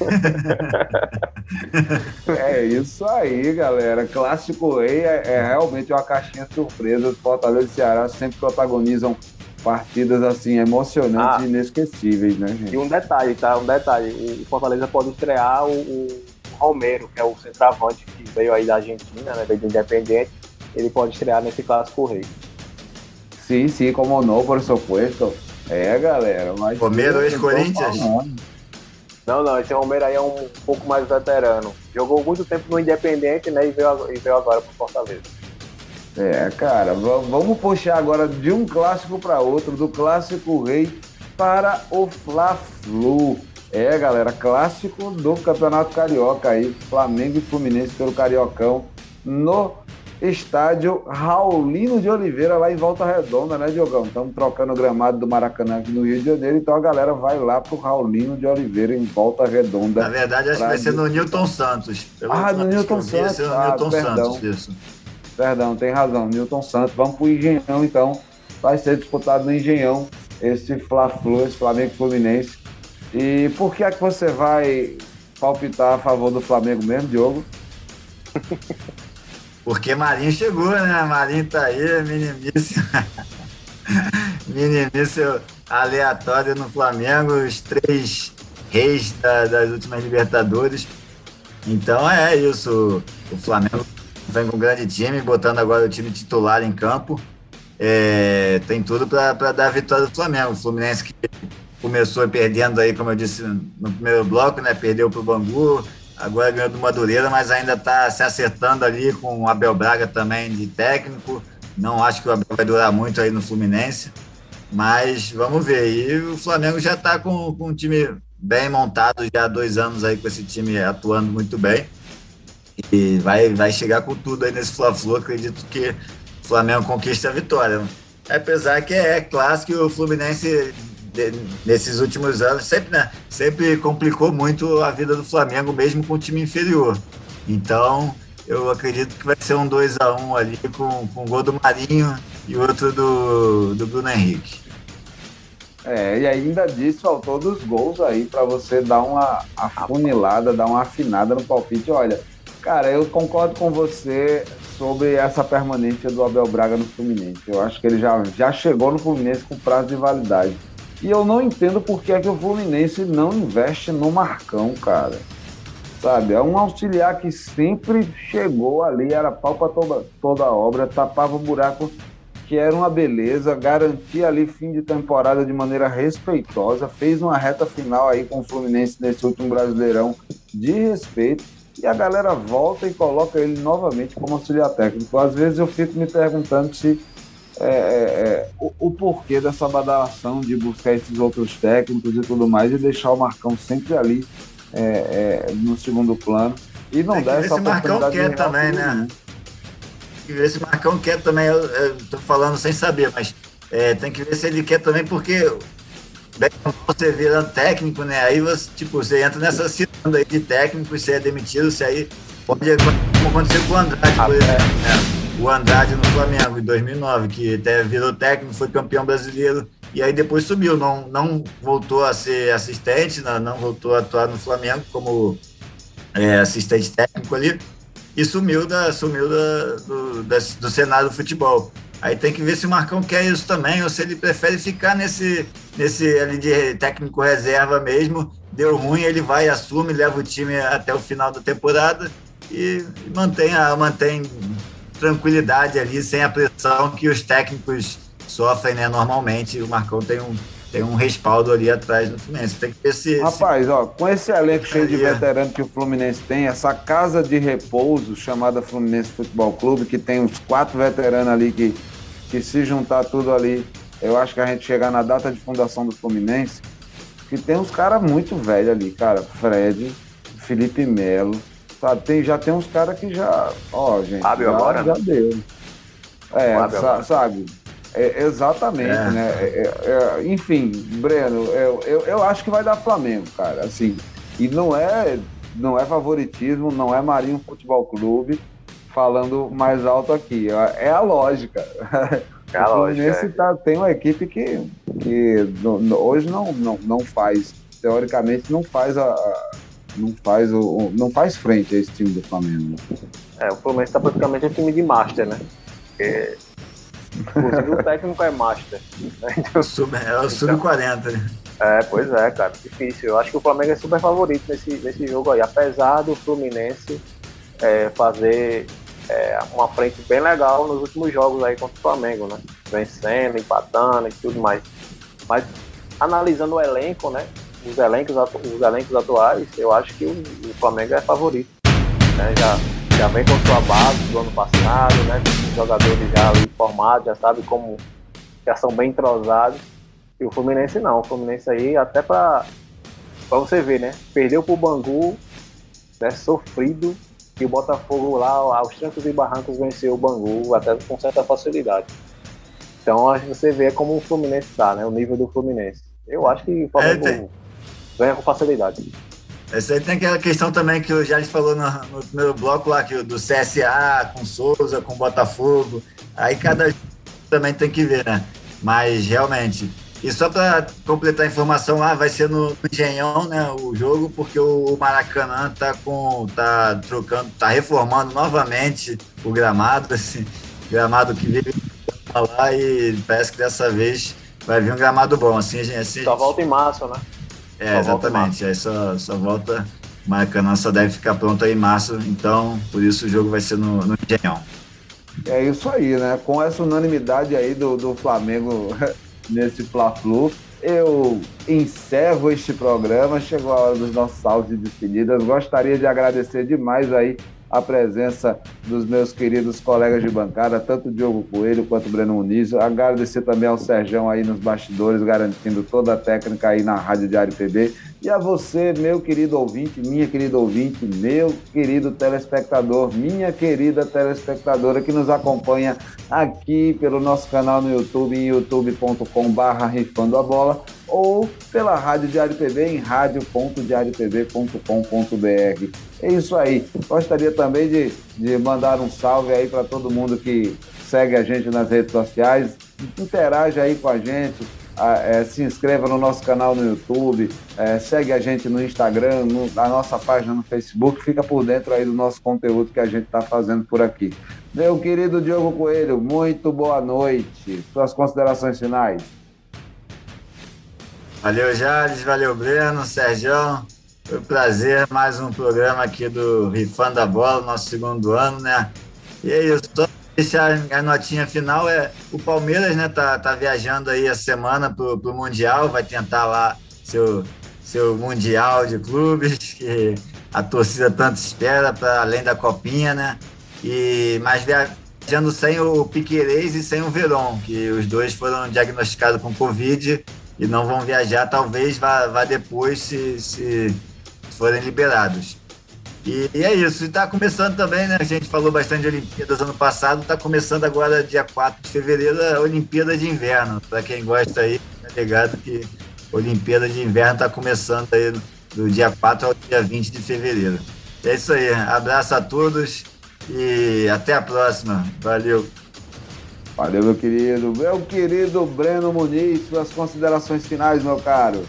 Speaker 2: É isso aí, galera. Clássico Rei é, é realmente uma caixinha surpresa. Fortaleza e Ceará sempre protagonizam partidas assim emocionantes ah, e inesquecíveis, né, gente?
Speaker 3: E um detalhe, tá? Um detalhe. O Fortaleza pode estrear o, o Romero, que é o centroavante que veio aí da Argentina, né? Veio do Independente. Ele pode estrear nesse clássico rei.
Speaker 2: Sim, sim, como não, por supuesto. É, galera. Mas
Speaker 4: Romero ex-Corinthians?
Speaker 3: Não, não, esse Romero aí é um pouco mais veterano. Jogou muito tempo no Independente, né? E veio, e veio agora pro Fortaleza.
Speaker 2: É, cara, vamos puxar agora de um clássico para outro, do clássico rei para o Fla-Flu. É, galera, clássico do Campeonato Carioca aí, Flamengo e Fluminense pelo Cariocão no estádio Raulino de Oliveira, lá em Volta Redonda, né, Diogão? Estamos trocando o gramado do Maracanã aqui no Rio de Janeiro, então a galera vai lá pro Raulino de Oliveira, em Volta Redonda.
Speaker 4: Na verdade, acho que vai ser no Newton Santos.
Speaker 2: ah, no Newton Santos.
Speaker 4: no ah, Newton perdão. Santos, isso.
Speaker 2: Perdão, tem razão, Newton Santos. Vamos pro Engenhão, então. Vai ser disputado no Engenhão esse Fla-Flu, esse Flamengo Fluminense. E por que é que você vai palpitar a favor do Flamengo mesmo, Diogo?
Speaker 4: Porque Marinho chegou, né? Marinho tá aí, minimício. minimício aleatório no Flamengo, os três reis da, das últimas Libertadores. Então é isso. O Flamengo vem com um grande time, botando agora o time titular em campo. É, tem tudo para dar a vitória do Flamengo. O Fluminense que começou perdendo aí, como eu disse no primeiro bloco, né? Perdeu para o Bangu, agora ganhou do Madureira, mas ainda está se acertando ali com o Abel Braga também de técnico. Não acho que o Abel vai durar muito aí no Fluminense, mas vamos ver. E o Flamengo já está com, com um time bem montado já há dois anos aí com esse time atuando muito bem. E vai, vai chegar com tudo aí nesse Fla-Flu. Acredito que o Flamengo conquista a vitória. Apesar que é, é clássico o Fluminense nesses últimos anos sempre, né, sempre complicou muito a vida do Flamengo, mesmo com o time inferior. Então, eu acredito que vai ser um 2 a 1 ali com, com o gol do Marinho e outro do, do Bruno Henrique.
Speaker 2: É, e ainda disso, faltou dos gols aí para você dar uma afunilada, dar uma afinada no palpite. Olha, cara, eu concordo com você sobre essa permanência do Abel Braga no Fluminense. Eu acho que ele já, já chegou no Fluminense com prazo de validade. E eu não entendo por que, é que o Fluminense não investe no Marcão, cara. Sabe? É um auxiliar que sempre chegou ali, era pau para toda, toda a obra, tapava o buraco, que era uma beleza, garantia ali fim de temporada de maneira respeitosa, fez uma reta final aí com o Fluminense nesse último Brasileirão de respeito. E a galera volta e coloca ele novamente como auxiliar técnico. Às vezes eu fico me perguntando se é, é, é, o, o, porquê dessa badalação de buscar esses outros técnicos e tudo mais e deixar o Marcão sempre ali é, é no segundo plano e não dar essa oportunidade.
Speaker 4: Marcão quer também, né? Tem que ver se o Marcão quer também, eu, eu tô falando sem saber, mas é, tem que ver se ele quer também, porque você virando técnico, né? Aí você, tipo, você entra nessa ciranda aí de técnico, você é demitido, você aí pode como aconteceu com o Andrade, por exemplo, né? o Andrade no Flamengo em 2009, que até virou técnico, foi campeão brasileiro e aí depois subiu, não, não voltou a ser assistente, não, não voltou a atuar no Flamengo como é, assistente técnico ali, e sumiu, da, sumiu da, do, da, do cenário do futebol. Aí tem que ver se o Marcão quer isso também, ou se ele prefere ficar nesse, nesse ali de técnico reserva mesmo. Deu ruim, ele vai, assume, leva o time até o final da temporada e, mantém, a, mantém tranquilidade ali, sem a pressão que os técnicos sofrem né, normalmente. O Marcão tem um, tem um respaldo ali atrás do Fluminense. Tem que ver se.
Speaker 2: Rapaz, ó, com esse elenco cheio de veteranos que o Fluminense tem, essa casa de repouso chamada Fluminense Futebol Clube, que tem uns quatro veteranos ali que, que se juntar tudo ali, eu acho que a gente chegar na data de fundação do Fluminense, que tem uns caras muito velhos ali, cara. Fred, Felipe Melo, sabe? Tem, já tem uns caras que já. Ó, gente.
Speaker 3: Fábio
Speaker 2: já,
Speaker 3: agora?
Speaker 2: Já deu. É, sa-
Speaker 3: agora.
Speaker 2: sabe? É, exatamente,
Speaker 4: É.
Speaker 2: né? É, é, é, enfim, Breno, eu, eu, eu acho que vai dar Flamengo, cara. Assim, e não é, não é favoritismo, não é Marinho Futebol Clube falando mais alto aqui. É a lógica.
Speaker 3: É a
Speaker 2: o
Speaker 3: lógica,
Speaker 2: Fluminense
Speaker 3: é.
Speaker 2: tá, tem uma equipe que, que no- no- hoje não, não, não faz, teoricamente, não faz a. não faz, o, não faz frente a esse time do Flamengo.
Speaker 3: É, o Fluminense tá praticamente um time de master, né? Porque, inclusive o técnico é master. né? Então,
Speaker 4: Sub, é o sub-40, né?
Speaker 3: É, pois é, cara, difícil. Eu acho que o Flamengo é super favorito nesse, nesse jogo aí, apesar do Fluminense é, fazer é, uma frente bem legal nos últimos jogos aí contra o Flamengo, né? Vencendo, empatando e tudo mais. Mas analisando o elenco, né? Os elencos, os elencos atuais, eu acho que o, o Flamengo é favorito. Né? Já, já vem com sua base do ano passado, né? Com os jogadores já ali formados, já sabe como já são bem entrosados. E o Fluminense não. O Fluminense aí, até pra você ver, né? Perdeu pro Bangu, né? Sofrido. E o Botafogo lá, aos trancos e barrancos, venceu o Bangu até com certa facilidade. Então, acho que você vê como o Fluminense tá, né? O nível do Fluminense. Eu acho que o Flamengo
Speaker 4: É, tem-
Speaker 3: ganha com facilidade.
Speaker 4: Essa aí tem aquela questão também que o Jales falou no, no primeiro bloco lá, que o do CSA, com Souza, com Botafogo. Aí cada também tem que ver, né? Mas realmente. E só para completar a informação lá, vai ser no, Engenhão, né? O jogo, porque o Maracanã tá com. tá trocando, tá reformando novamente o gramado, esse gramado que vive lá e parece que dessa vez vai vir um gramado bom. Assim, assim
Speaker 3: Só volta em março, né?
Speaker 4: é,
Speaker 3: Só
Speaker 4: exatamente. Aí só, só volta. O Maracanã só deve ficar pronto aí em março, então por isso o jogo vai ser no, no Engenhão.
Speaker 2: É isso aí, né? Com essa unanimidade aí do, do Flamengo nesse Fla-Flu, eu encerro este programa. Chegou a hora dos nossos saltos e despedidas. Gostaria de agradecer demais aí a presença dos meus queridos colegas de bancada, tanto o Diogo Coelho quanto o Breno Muniz. Agradecer também ao Serjão aí nos bastidores, garantindo toda a técnica aí na Rádio Diário PB. E a você, meu querido ouvinte, minha querida ouvinte, meu querido telespectador, minha querida telespectadora que nos acompanha aqui pelo nosso canal no YouTube, em youtube.com.br rifando a bola, ou pela Rádio Diário PB em radio.diariopb.com.br. É isso aí. Gostaria também de, de mandar um salve aí para todo mundo que segue a gente nas redes sociais, interage aí com a gente, é, se inscreva no nosso canal no YouTube, é, segue a gente no Instagram, no- na nossa página no Facebook, fica por dentro aí do nosso conteúdo que a gente está fazendo por aqui. Meu querido Diogo Coelho, muito boa noite. Suas considerações finais.
Speaker 4: Valeu, Jales, valeu, Breno, Sergião. Foi um prazer, mais um programa aqui do Rifando a Bola, nosso segundo ano, né? E é isso, deixar a notinha final é o Palmeiras, né, tá, tá viajando aí essa semana pro, pro Mundial, vai tentar lá seu, seu Mundial de clubes, que a torcida tanto espera, para além da copinha, né? E, mas viajando sem o Piquerez e sem o Veron, que os dois foram diagnosticados com Covid e não vão viajar, talvez vá, vá depois se, se forem liberados. E, e é isso, está começando também, né? A gente falou bastante de Olimpíadas ano passado, está começando agora, dia 4 de fevereiro, a Olimpíada de Inverno. Para quem gosta aí, tá ligado que Olimpíada de Inverno está começando aí do dia 4 ao dia 20 de fevereiro. É isso aí, abraço a todos e até a próxima. Valeu.
Speaker 2: Valeu, meu querido. Meu querido Breno Muniz, suas considerações finais, meu caro.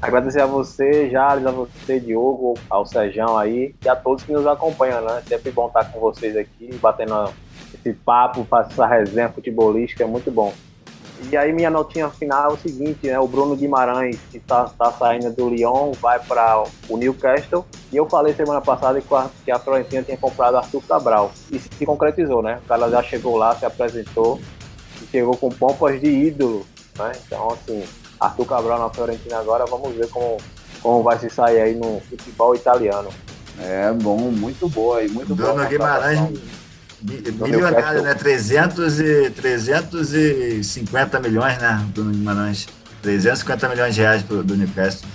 Speaker 3: Agradecer a você, Jales, a você, Diogo, ao Sejão aí, e a todos que nos acompanham, né? Sempre bom estar com vocês aqui, batendo esse papo, essa resenha futebolística, é muito bom. E aí minha notinha final é o seguinte, né? O Bruno Guimarães, que está tá saindo do Lyon, vai para o Newcastle. E eu falei semana passada que a, que a Florentina tinha comprado Arthur Cabral. E se concretizou, né? O cara já chegou lá, se apresentou e chegou com pompas de ídolo, né? Então, assim, Arthur Cabral na Fiorentina agora, vamos ver como, como vai se sair aí no futebol italiano.
Speaker 2: É bom, muito boa e muito Bruno
Speaker 4: Guimarães Milionário, né? 300 e, 350 milhões, né? Do Guimarães. 350 milhões de reais pro, do Newcastle.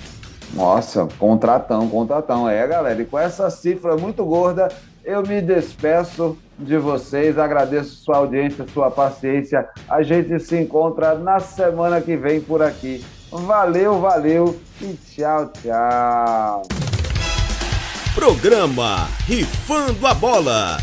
Speaker 2: Nossa, contratão, contratão. É, galera, e com essa cifra muito gorda, eu me despeço de vocês, agradeço sua audiência, sua paciência. A gente se encontra na semana que vem por aqui. Valeu, valeu e tchau, tchau.
Speaker 1: Programa Rifando a Bola